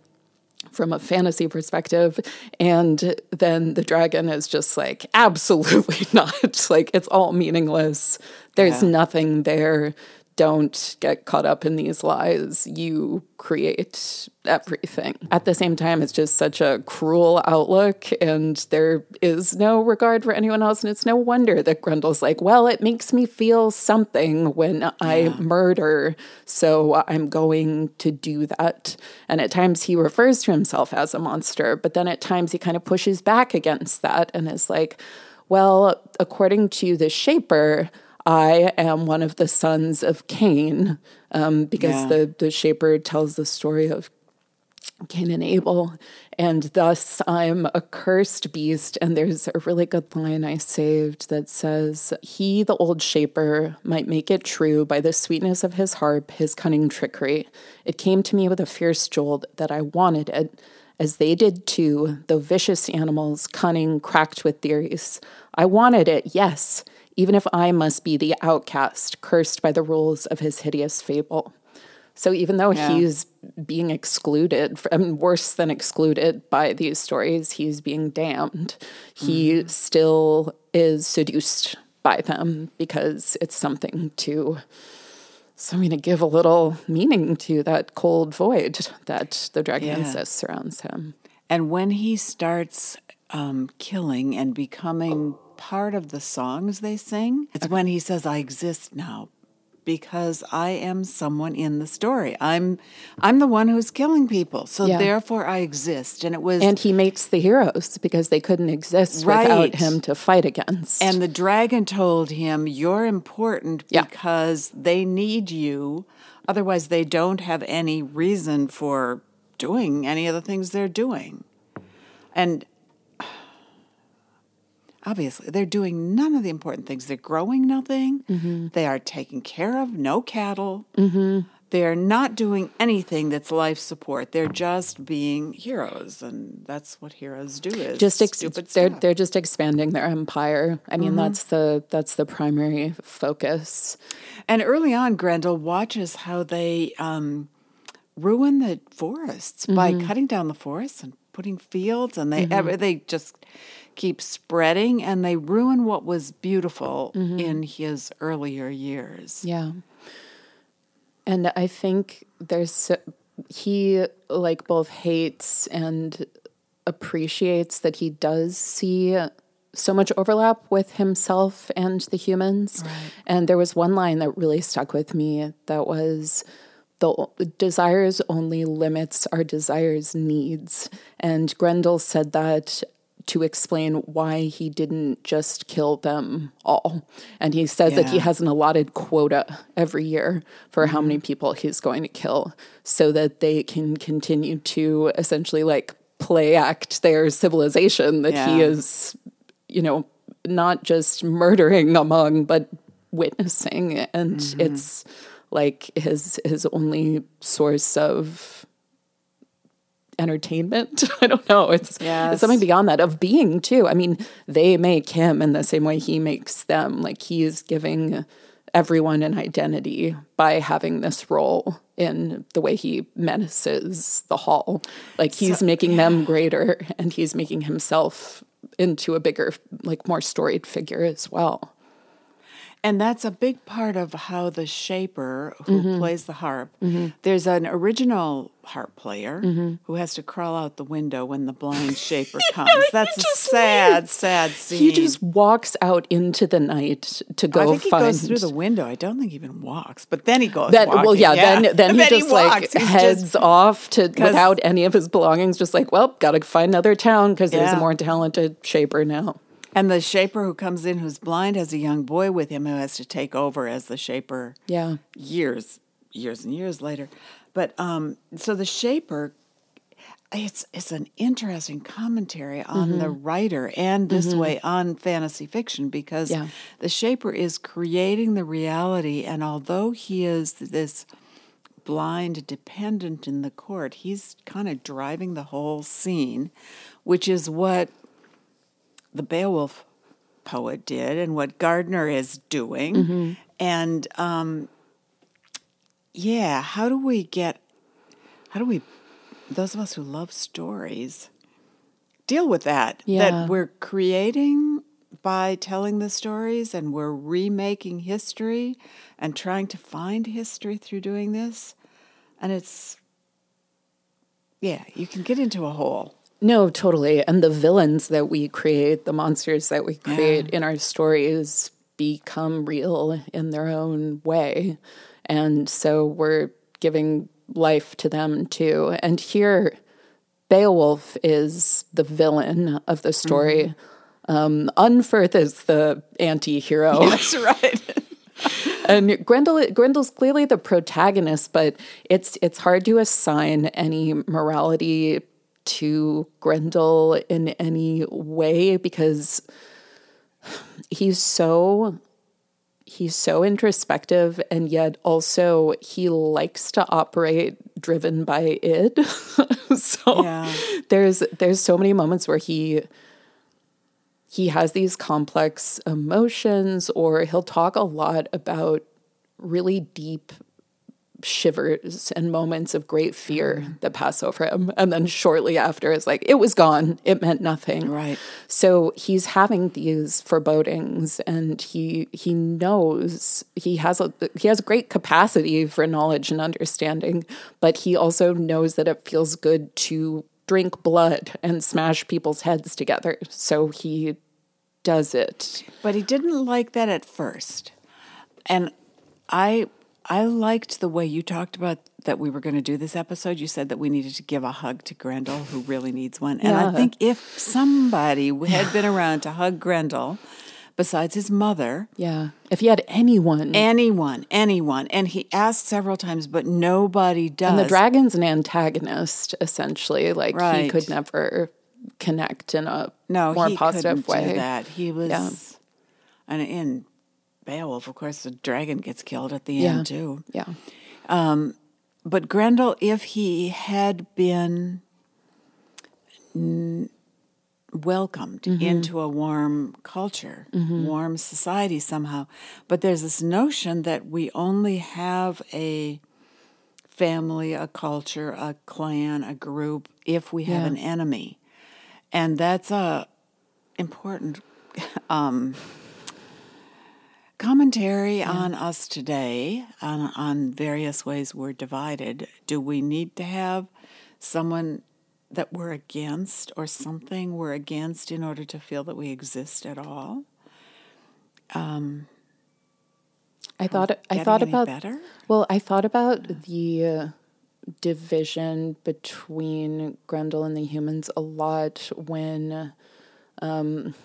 from a fantasy perspective. And then the dragon is just like, absolutely not. like, it's all meaningless. There's Yeah. nothing there. Don't get caught up in these lies. You create everything. At the same time, it's just such a cruel outlook, and there is no regard for anyone else. And it's no wonder that Grendel's like, well, it makes me feel something when I yeah. murder, so I'm going to do that. And at times he refers to himself as a monster, but then at times he kind of pushes back against that and is like, well, according to the Shaper, I am one of the sons of Cain, um, because yeah. the, the Shaper tells the story of Cain and Abel, and thus I'm a cursed beast. And there's a really good line I saved that says, He, the old shaper, might make it true by the sweetness of his harp, his cunning trickery. It came to me with a fierce jolt that I wanted it, as they did too, though vicious animals, cunning, cracked with theories. I wanted it, yes even if I must be the outcast, cursed by the rules of his hideous fable. So even though yeah. he's being excluded, and worse than excluded by these stories, he's being damned. He mm. still is seduced by them because it's something to something to give a little meaning to that cold void that the dragon yeah. insists surrounds him. And when he starts um, killing and becoming part of the songs they sing. It's when he says, I exist now because I am someone in the story. I'm I'm the one who's killing people. So yeah. therefore I exist. And it was And he makes the heroes because they couldn't exist right. without him to fight against. And the dragon told him, You're important yeah. because they need you. Otherwise they don't have any reason for doing any of the things they're doing. And obviously they're doing none of the important things they're growing nothing mm-hmm. they are taking care of no cattle mm-hmm. they're not doing anything that's life support they're just being heroes and that's what heroes do is just ex- they're they're just expanding their empire i mean mm-hmm. that's the that's the primary focus and early on grendel watches how they um, ruin the forests by mm-hmm. cutting down the forests and putting fields and they mm-hmm. they just keep spreading and they ruin what was beautiful mm-hmm. in his earlier years. Yeah. And I think there's he like both hates and appreciates that he does see so much overlap with himself and the humans. Right. And there was one line that really stuck with me that was the desires only limits our desires needs. And Grendel said that to explain why he didn't just kill them all. And he says yeah. that he has an allotted quota every year for mm-hmm. how many people he's going to kill so that they can continue to essentially like play act their civilization that yeah. he is, you know, not just murdering among, but witnessing. And mm-hmm. it's like his his only source of entertainment. I don't know. It's, yes. it's something beyond that of being too. I mean, they make him in the same way he makes them. Like he is giving everyone an identity by having this role in the way he menaces the hall. Like he's so, making yeah. them greater and he's making himself into a bigger, like more storied figure as well. And that's a big part of how the shaper who mm-hmm. plays the harp, mm-hmm. there's an original harp player mm-hmm. who has to crawl out the window when the blind shaper comes. That's a sad, leaves. sad scene. He just walks out into the night to go I think find. He goes through the window. I don't think he even walks, but then he goes. Then, well, yeah, yeah, then then he then just he like heads just, off to without any of his belongings. Just like, well, got to find another town because yeah. there's a more talented shaper now. And the shaper who comes in who's blind has a young boy with him who has to take over as the shaper. Yeah. Years, years and years later. But um, so the shaper it's it's an interesting commentary on mm-hmm. the writer and this mm-hmm. way on fantasy fiction because yeah. the shaper is creating the reality and although he is this blind dependent in the court he's kind of driving the whole scene which is what the Beowulf poet did and what Gardner is doing. Mm-hmm. And um, yeah, how do we get, how do we, those of us who love stories, deal with that? Yeah. That we're creating by telling the stories and we're remaking history and trying to find history through doing this. And it's, yeah, you can get into a hole. No, totally. And the villains that we create, the monsters that we create Yeah. in our stories become real in their own way. And so we're giving life to them too. And here, Beowulf is the villain of the story. Um, Unferth is the anti hero. That's right. and Grendel Grendel's clearly the protagonist, but it's it's hard to assign any morality to Grendel in any way because he's so he's so introspective and yet also he likes to operate driven by id. so Yeah. there's there's so many moments where he he has these complex emotions or he'll talk a lot about really deep shivers and moments of great fear mm. that pass over him. And then shortly after it's like it was gone. It meant nothing. Right. so he's having these forebodings and he he knows he has a he has great capacity for knowledge and understanding but he also knows that it feels good to drink blood and smash people's heads together. So he does it. But he didn't like that at first. And I I liked the way you talked about that we were going to do this episode. You said that we needed to give a hug to Grendel, who really needs one. And I think if somebody had been around to hug Grendel, besides his mother, yeah if he had anyone anyone, anyone, and he asked several times, but nobody does. And the dragon's an antagonist, essentially. Like he could never connect in a no, more he positive way. that. He was, Yeah. and in Beowulf, of course, the dragon gets killed at the Yeah. end too. Yeah. But Grendel, if he had been mm, welcomed Mm-hmm. into a warm culture, warm society somehow, but there's this notion that we only have a family, a culture, a clan, a group if we have Yeah. an enemy, and that's a important um, commentary on us today on, on various ways we're divided. Do we need to have someone that we're against or something we're against in order to feel that we exist at all? I thought I thought about better? well, I thought about the uh, division between Grendel and the humans a lot when um,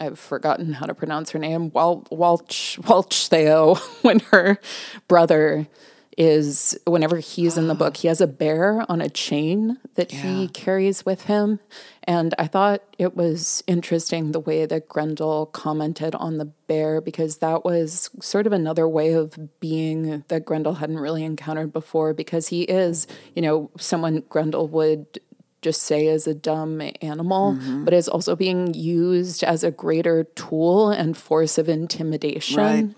I've forgotten how to pronounce her name. Wal Walch Walch Theo when her brother is whenever he's in the book, he has a bear on a chain that he carries with him. And I thought it was interesting the way that Grendel commented on the bear because that was sort of another way of being that Grendel hadn't really encountered before because he is, you know, someone Grendel would just say is a dumb animal, but is also being used as a greater tool and force of intimidation. Right.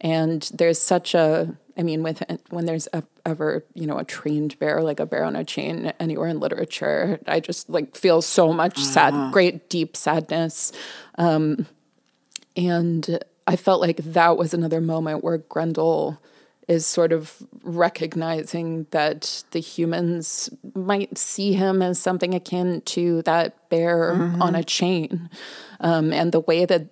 And there's such a, I mean, with when there's a, ever you know a trained bear like a bear on a chain anywhere in literature, I just like feel so much sad, great deep sadness, um, and I felt like that was another moment where Grendel is sort of recognizing that the humans might see him as something akin to that bear on a chain, um, and the way that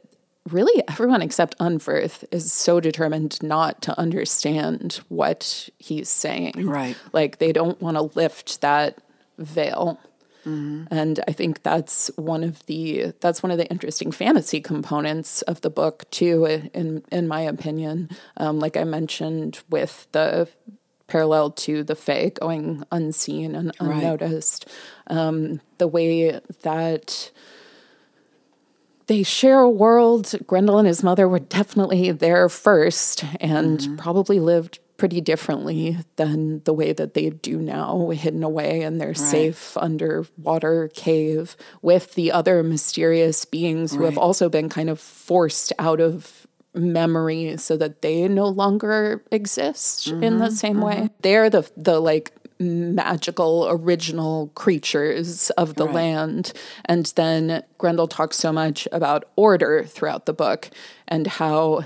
really everyone except Unferth is so determined not to understand what he's saying. Right. Like they don't want to lift that veil. And I think that's one of the that's one of the interesting fantasy components of the book too, in in my opinion. Um, like I mentioned with the parallel to the Fae going unseen and Right. unnoticed, um, the way that they share a world. Grendel and his mother were definitely there first and probably lived pretty differently than the way that they do now, hidden away in their safe underwater cave with the other mysterious beings who have also been kind of forced out of memory so that they no longer exist in the mm-hmm, same way. Mm-hmm. They're the the like magical original creatures of the Right. land and then grendel talks so much about order throughout the book and how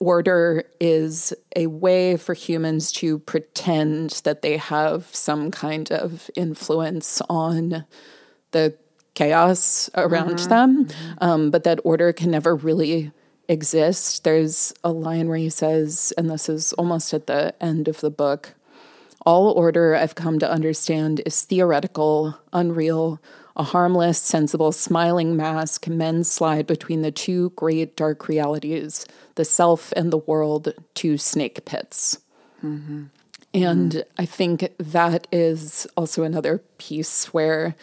order is a way for humans to pretend that they have some kind of influence on the chaos around them, um, but that order can never really exist. There's a line where he says, and this is almost at the end of the book all order I've come to understand is theoretical, unreal, a harmless, sensible, smiling mask men slide between the two great dark realities, the self and the world, two snake pits. Mm-hmm. And I think that is also another piece where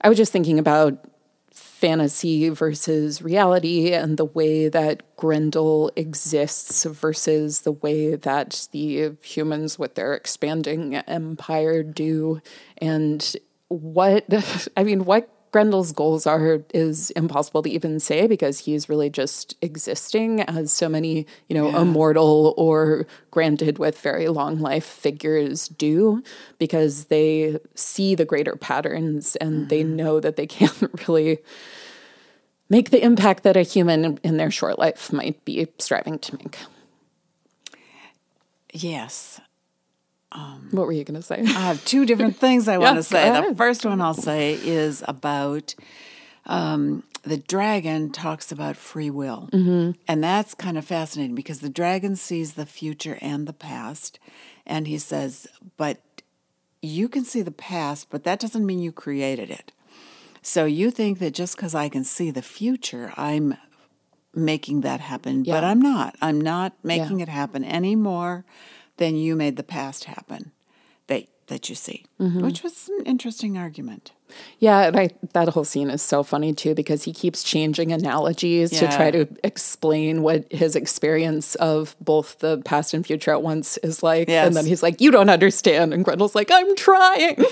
I was just thinking about fantasy versus reality and the way that Grendel exists versus the way that the humans with their expanding empire do. And what, I mean, what Grendel's goals are is impossible to even say because he's really just existing as so many, you know, immortal or granted with very long life figures do because they see the greater patterns and they mm-hmm. know that they can't really make the impact that a human in their short life might be striving to make. Yes. What were you going to say? I have two different things I want Yeah, to say. The first one I'll say is about um, the dragon talks about free will. Mm-hmm. And that's kind of fascinating because the dragon sees the future and the past. And he says, but you can see the past, but that doesn't mean you created it. So you think that just because I can see the future, I'm making that happen, but I'm not. I'm not making it happen any than you made the past happen that that you see, Mm-hmm. which was an interesting argument. Yeah, and I, that whole scene is so funny too because he keeps changing analogies to try to explain what his experience of both the past and future at once is like. Yes. And then he's like, You don't understand. And Grendel's like, I'm trying.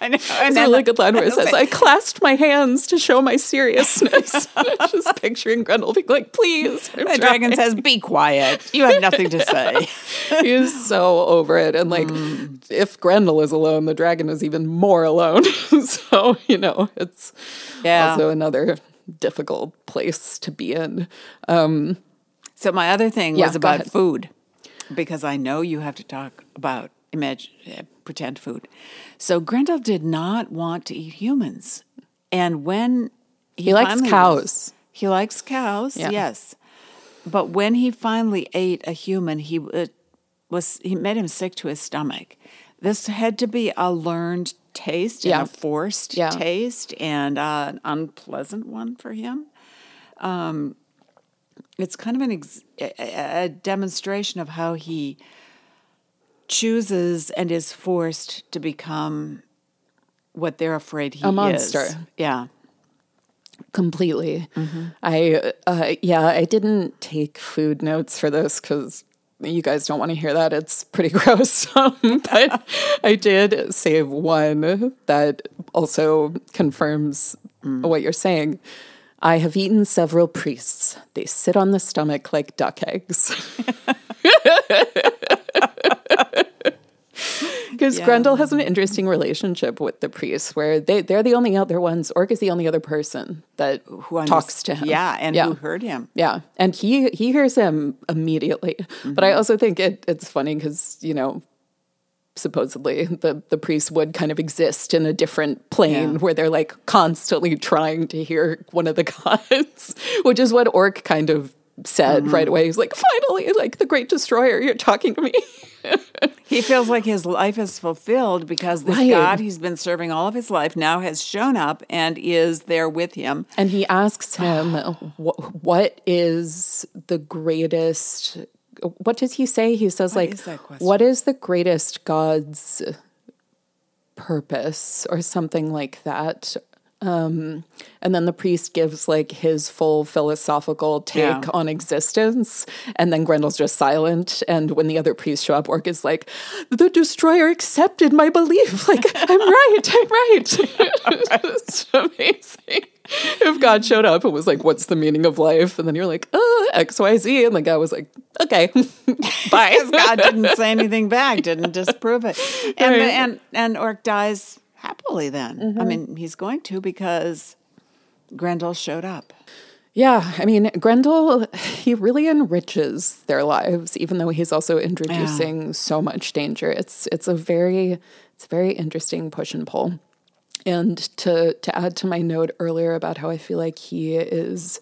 I know. It's a really good line where it says, I clasped my hands to show my seriousness. Just picturing Grendel being like, Please. I'm the dragon says, "Be quiet. You have nothing to say." He's so over it. And like, Mm. if Grendel is alone, the dragon is even more alone. so, you know, it's Yeah. also another difficult place to be in. So my other thing Yeah, was about food, because I know you have to talk about imagine uh, pretend food. So Grendel did not want to eat humans, and when he, He likes cows. was- he likes cows. Yeah. Yes, but when he finally ate a human, he uh, was he made him sick to his stomach. This had to be a learned taste Yeah. and a forced Yeah. taste and uh, an unpleasant one for him it's kind of an ex- a, a demonstration of how he chooses and is forced to become what they're afraid he A monster. is. Yeah. completely. Mm-hmm. I, uh, yeah, I didn't take food notes for this because you guys don't want to hear that. It's pretty gross. Um, but I did save one that also confirms Mm. what you're saying. I have eaten several priests. They sit on the stomach like duck eggs. Because Yeah. Grendel has an interesting relationship with the priests, where they they're the only other ones. Ork is the only other person that Who talks to him. Yeah, and yeah. who heard him. Yeah, and he he hears him immediately. Mm-hmm. But I also think it it's funny because you know supposedly the the priests would kind of exist in a different plane Yeah. where they're like constantly trying to hear one of the gods, which is what Ork kind of said mm-hmm. right away. He's like, finally, like the great destroyer, you're talking to me. He feels like his life is fulfilled because this Right. God he's been serving all of his life now has shown up and is there with him. And he asks him, "Wh- "What is the greatest?" What does he say? He says, "Like, is what is the greatest God's purpose, or something like that?" Um, and then the priest gives like his full philosophical take Yeah. on existence. And then Grendel's just silent. And when the other priests show up, Ork is like, the destroyer accepted my belief. Like, I'm right, I'm right. it's amazing. If God showed up and was like, what's the meaning of life? And then you're like, uh, XYZ. And the guy was like, okay, bye. Because God didn't say anything back, didn't disprove it. And, Right. and, and Ork dies happily then. I mm-hmm. mean, he's going to because Grendel showed up. Yeah, I mean, Grendel, he really enriches their lives, even though he's also introducing so much danger. It's it's a very it's a very interesting push and pull. And to to add to my note earlier about how I feel like he is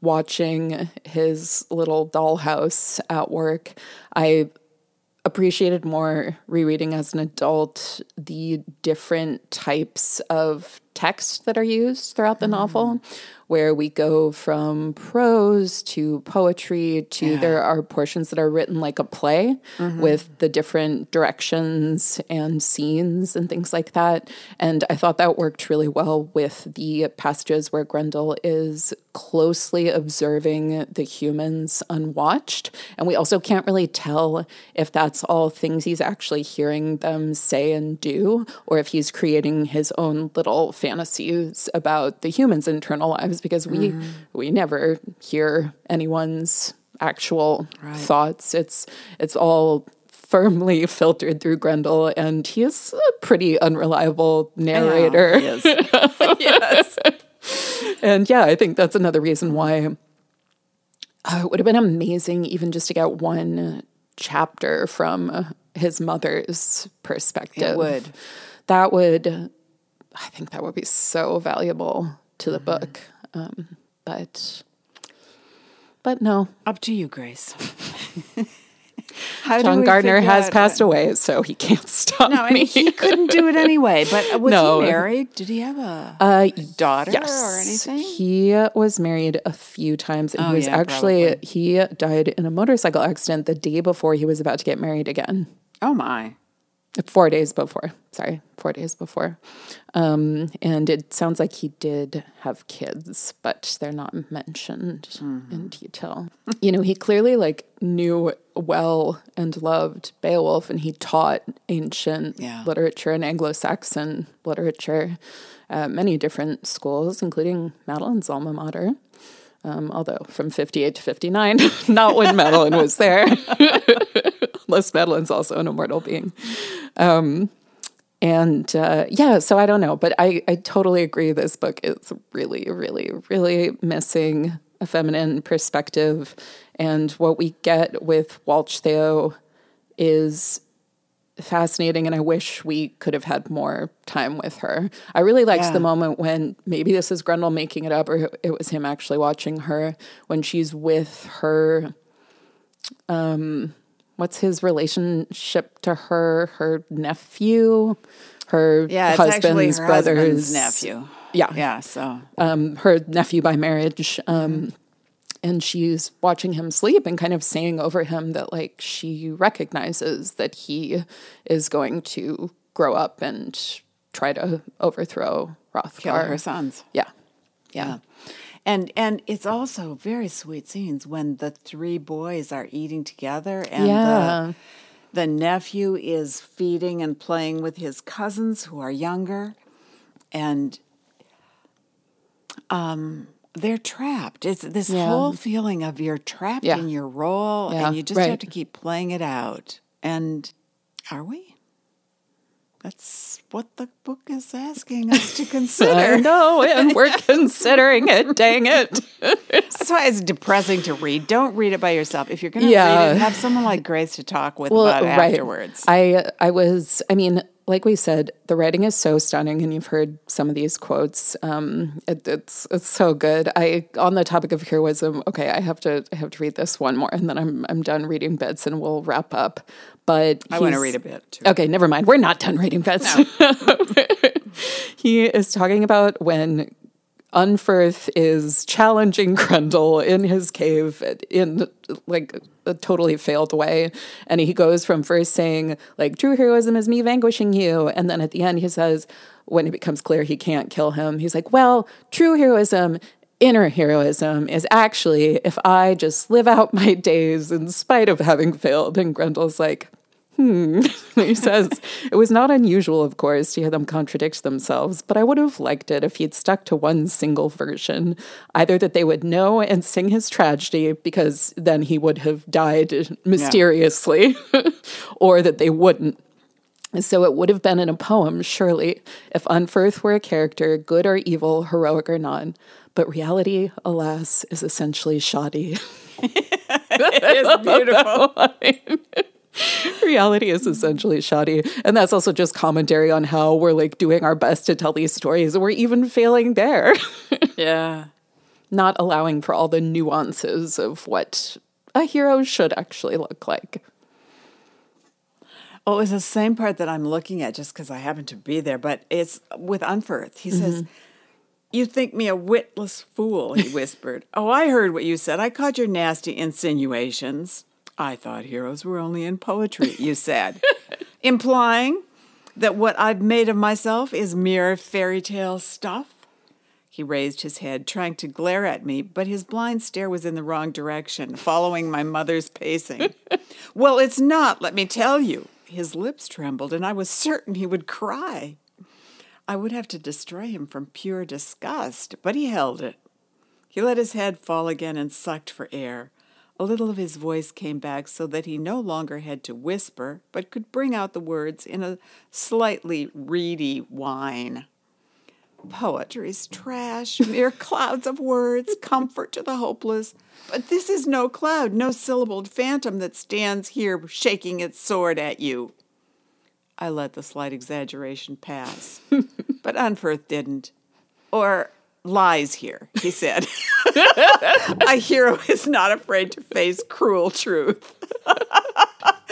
watching his little dollhouse at work, I appreciated more rereading as an adult the different types of text that are used throughout the mm. novel where we go from prose to poetry to there are portions that are written like a play mm-hmm. with the different directions and scenes and things like that. And i thought that worked really well with the passages where grendel is closely observing the humans unwatched. And we also can't really tell if that's all things he's actually hearing them say and do or if he's creating his own little fantasies about the humans internal lives because we we never hear anyone's actual thoughts it's it's all firmly filtered through Grendel and he is a pretty unreliable narrator Yeah, yes. and yeah, I think that's another reason why uh, it would have been amazing even just to get one chapter from his mother's perspective. It would. That would, I think that would be so valuable to the book. Um, but, but no, Up to you, Grace. How John Gardner has out- passed away, so he can't stop No, I me. mean, he couldn't do it anyway. But was No. he married? Did he have a Uh, daughter yes. or anything? He was married a few times and Oh, he was yeah, actually probably. he died in a motorcycle accident the day before he was about to get married again. oh my! Four days before. Sorry, four days before. Um, and it sounds like he did have kids, but they're not mentioned Mm-hmm. in detail. you know, he clearly like knew well and loved Beowulf, and he taught ancient Yeah. literature and Anglo-Saxon literature at many different schools, including Madeline's alma mater. Um, although from 58 to 59, not when Madeline was there, unless Madeline's also an immortal being. Um, and uh, yeah, so I don't know, but I, I totally agree. This book is really, really, really missing a feminine perspective. And what we get with Wealtheow is fascinating and I wish we could have had more time with her. I really liked Yeah. the moment when maybe this is Grendel making it up or it was him actually watching her when she's with her um what's his relationship to her her nephew her Yeah, husband's her brother's husband's nephew. Yeah. Yeah. So um, her nephew by marriage. Um, and she's watching him sleep and kind of saying over him that, like, she recognizes that he is going to grow up and try to overthrow Hrothgar. kill her sons. Yeah. Yeah. Yeah. And and it's also very sweet scenes when the three boys are eating together and Yeah. the, the nephew is feeding and playing with his cousins who are younger and um they're trapped. It's this Yeah. whole feeling of you're trapped Yeah. in your role Yeah, and you just right. have to keep playing it out. And are we? That's what the book is asking us to consider. know, and we're considering it. Dang it. That's why it's depressing to read. Don't read it by yourself. If you're going to Yeah. read it, have someone like Grace to talk with about it afterwards. I I was I mean, like we said, the writing is so stunning, and you've heard some of these quotes. Um, it, it's it's so good. I on the topic of heroism. Okay, I have to I have to read this one more, and then I'm I'm done reading bits, and we'll wrap up. But I want to read a bit too. Okay, never mind. We're not done reading bits. he is talking about when Unferth is challenging Grendel in his cave in like a totally failed way. And he goes from first saying, like, true heroism is me vanquishing you. And then at the end, he says, when it becomes clear he can't kill him, he's like, well, true heroism inner heroism is actually if I just live out my days in spite of having failed. And Grendel's like, Hmm. he says, It was not unusual, of course, to hear them contradict themselves, but I would have liked it if he'd stuck to one single version. Either that they would know and sing his tragedy, because then he would have died mysteriously, yeah. or that they wouldn't. So it would have been in a poem, surely, if Unferth were a character, good or evil, heroic or not. But reality, alas, is essentially shoddy. it is beautiful. reality is essentially shoddy. And that's also just commentary on how we're like doing our best to tell these stories and we're even failing there. yeah. Not allowing for all the nuances of what a hero should actually look like. Well, it was the same part that I'm looking at just because I happen to be there, but it's with Unferth. He mm-hmm. says, You think me a witless fool, he whispered. oh, I heard what you said. I caught your nasty insinuations. I thought heroes were only in poetry, you said, implying that what I've made of myself is mere fairy tale stuff. He raised his head, trying to glare at me, but his blind stare was in the wrong direction, following my mother's pacing. well, it's not, let me tell you. His lips trembled, and I was certain he would cry. I would have to destroy him from pure disgust, but he held it. He let his head fall again and sucked for air. A little of his voice came back so that he no longer had to whisper, but could bring out the words in a slightly reedy whine. Poetry's trash, mere clouds of words, comfort to the hopeless. But this is no cloud, no syllabled phantom that stands here shaking its sword at you. I let the slight exaggeration pass, but Unferth didn't. Or lies here, he said. a hero is not afraid to face cruel truth.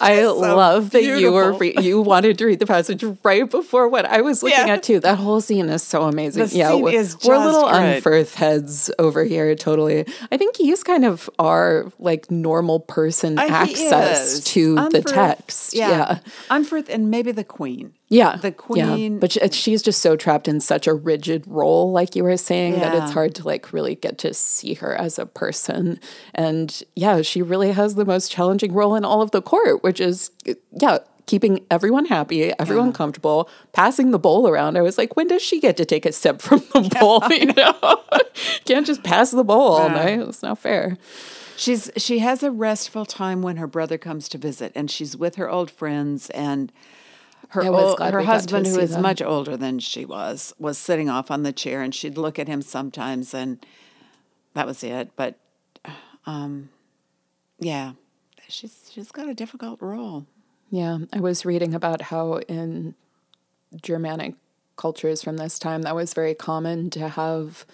I, so love that beautiful. you were re- you wanted to read the passage right before what I was looking yeah. at too. That whole scene is so amazing. The yeah, we're, we're little Unferth heads over here. Totally. I think he's kind of our like normal person uh, access to Unferth, the text. Yeah. yeah, Unferth and maybe the Queen. Yeah. The queen. Yeah. But she, she's just so trapped in such a rigid role, like you were saying, yeah. that it's hard to like really get to see her as a person. And yeah, she really has the most challenging role in all of the court, which is, yeah, keeping everyone happy, everyone yeah. comfortable, passing the bowl around. I was like, when does she get to take a sip from the yeah, bowl? You know, can't just pass the bowl all night. It's not fair. She's she has a restful time when her brother comes to visit, and she's with her old friends and her old, her husband, who is them. much older than she was, was sitting off on the chair, and she'd look at him sometimes, and that was it. But um, yeah, she's she's got a difficult role. Yeah, I was reading about how in Germanic cultures from this time that was very common to have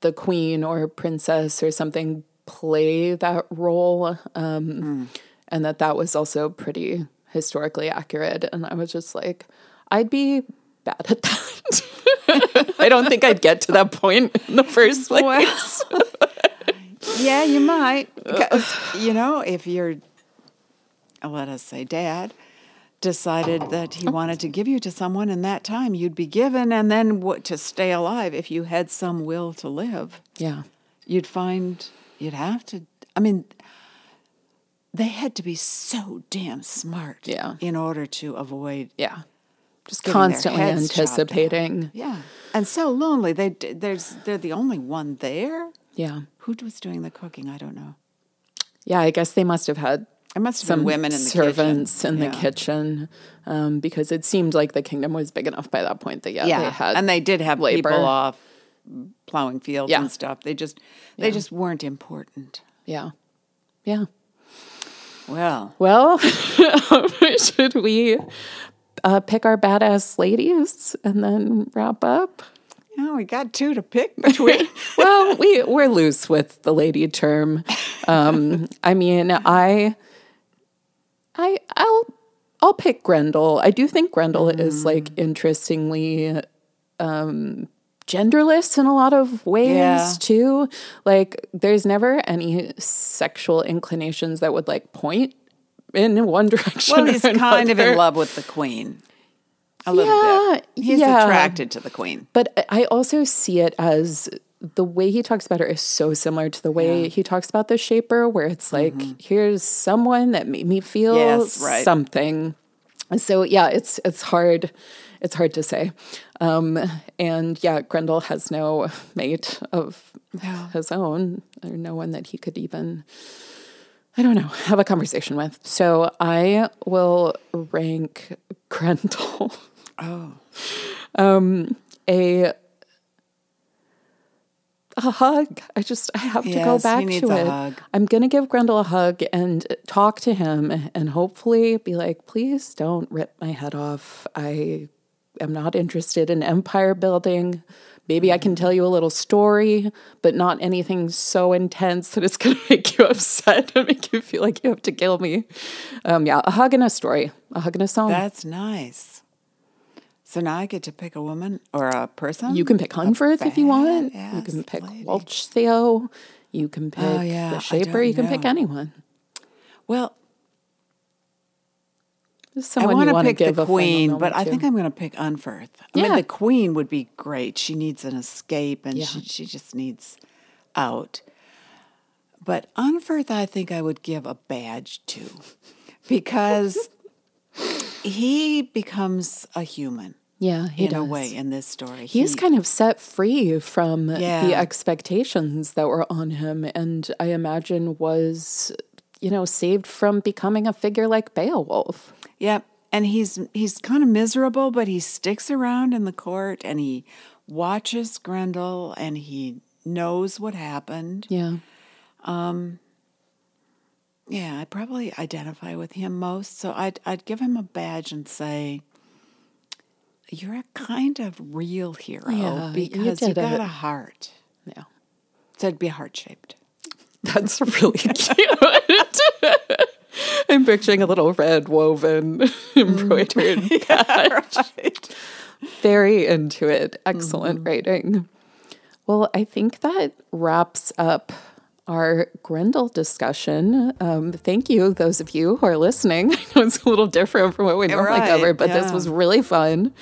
the queen or princess or something play that role, um, mm. and that that was also pretty historically accurate. And I was just like, I'd be bad at that. I don't think I'd get to that point in the first place. yeah, you might. Uh, because, uh. you know, if your, let us say, dad decided that he wanted to give you to someone in that time, you'd be given. And then what, to stay alive, if you had some will to live, yeah, you'd find you'd have to. I mean, they had to be so damn smart yeah. in order to avoid yeah just constantly anticipating yeah and so lonely they there's they're the only one there yeah who was doing the cooking i don't know yeah i guess they must have had it must have some women in the servants kitchen. in yeah. the kitchen um, because it seemed like the kingdom was big enough by that point that yeah, yeah. they had and they did have labor. people off plowing fields yeah. and stuff they just they just weren't important yeah yeah well, well, should we uh, pick our badass ladies and then wrap up? Oh, we got two to pick between. well, we we're loose with the lady term. Um, I mean, I, I, I'll, I'll pick Grendel. I do think Grendel mm. is like interestingly um, genderless in a lot of ways Yeah. too. Like there's never any sexual inclinations that would like point in one direction. Well, or he's kind of in love with the queen. A little Yeah, bit. He's yeah. attracted to the queen. But I also see it as the way he talks about her is so similar to the way he talks about the shaper, where it's like, here's someone that made me feel Mm-hmm. Yes, right. something. So yeah, it's it's hard. It's hard to say. Um, and yeah, Grendel has no mate of his own, or no one that he could even, I don't know, have a conversation with. So I will rank Grendel Oh. a a hug. I just I have to go Yes, back to it. hug. I'm gonna give Grendel a hug and talk to him and hopefully be like, please don't rip my head off. I am not interested in empire building. Maybe I can tell you a little story, but not anything so intense that it's gonna make you upset and make you feel like you have to kill me. Um, yeah, a hug and a story, a hug and a song. That's nice. So now I get to pick a woman or a person? You can pick Unferth if you want. You can pick lady. Wealtheow. Oh, you can pick Oh, yeah, the Shaper. You can pick anyone. Well, I want to pick the queen, but moment I to. think I'm going to pick Unferth. I Yeah. mean, the queen would be great. She needs an escape, and Yeah. she, she just needs out. But Unferth, I think I would give a badge to, because he becomes a human yeah, he in does. a way in this story. He's He- kind of set free from the expectations that were on him, and I imagine was, you know, saved from becoming a figure like Beowulf. Yep. And he's he's kind of miserable, but he sticks around in the court and he watches Grendel and he knows what happened. Yeah, um, Yeah, I probably identify with him most. So I'd I'd give him a badge and say, "You're a kind of real hero Yeah, because you, did got it. a heart." yeah. So it'd be heart shaped. That's really cute. I'm picturing a little red woven mm. embroidered patch. Very into it. Excellent mm-hmm. writing. Well, I think that wraps up our Grendel discussion. Um, thank you, those of you who are listening. I know it's a little different from what we normally Right, cover, but this was really fun.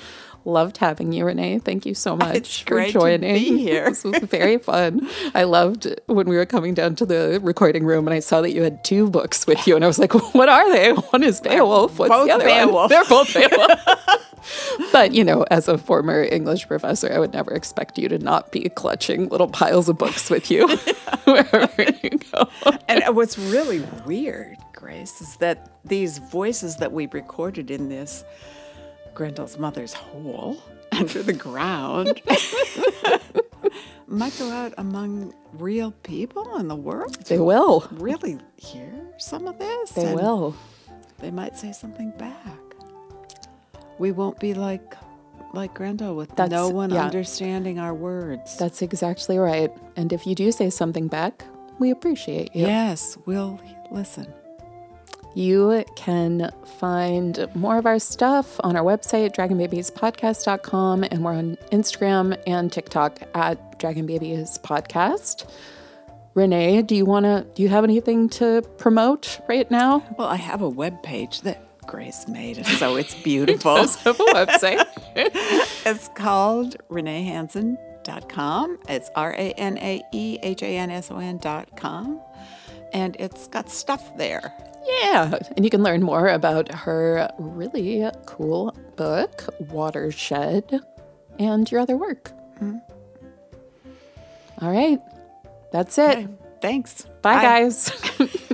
Loved having you, Ranae. Thank you so much It's for great to joining. be here. This was very fun. I loved when we were coming down to the recording room and I saw that you had two books with you, and I was like, "What are they? One is Beowulf. What's Both the other one?" They're both Beowulf. But you know, as a former English professor, I would never expect you to not be clutching little piles of books with you wherever you go. And uh, what's really weird, Grace, is that these voices that we recorded in this Grendel's mother's hole under the ground might go out among real people in the world. They will. Really hear some of this. They will. They might say something back. We won't be like like Grendel with That's- no one yeah. understanding our words. That's exactly right. And if you do say something back, we appreciate you. yes, we'll listen. You can find more of our stuff on our website, dragonbabiespodcast.com, and we're on Instagram and TikTok at Dragon Babies Podcast. Ranae, do you want to, do you have anything to promote right now? Well, I have a web page that Grace made, it, so it's beautiful. Does have a website. it's called ranaehanson.com. It's R A N A E H A N S O N.com. And it's got stuff there. yeah. And you can learn more about her really cool book, Watershed, and your other work. Mm-hmm. All right. That's it. Thanks. Bye, guys.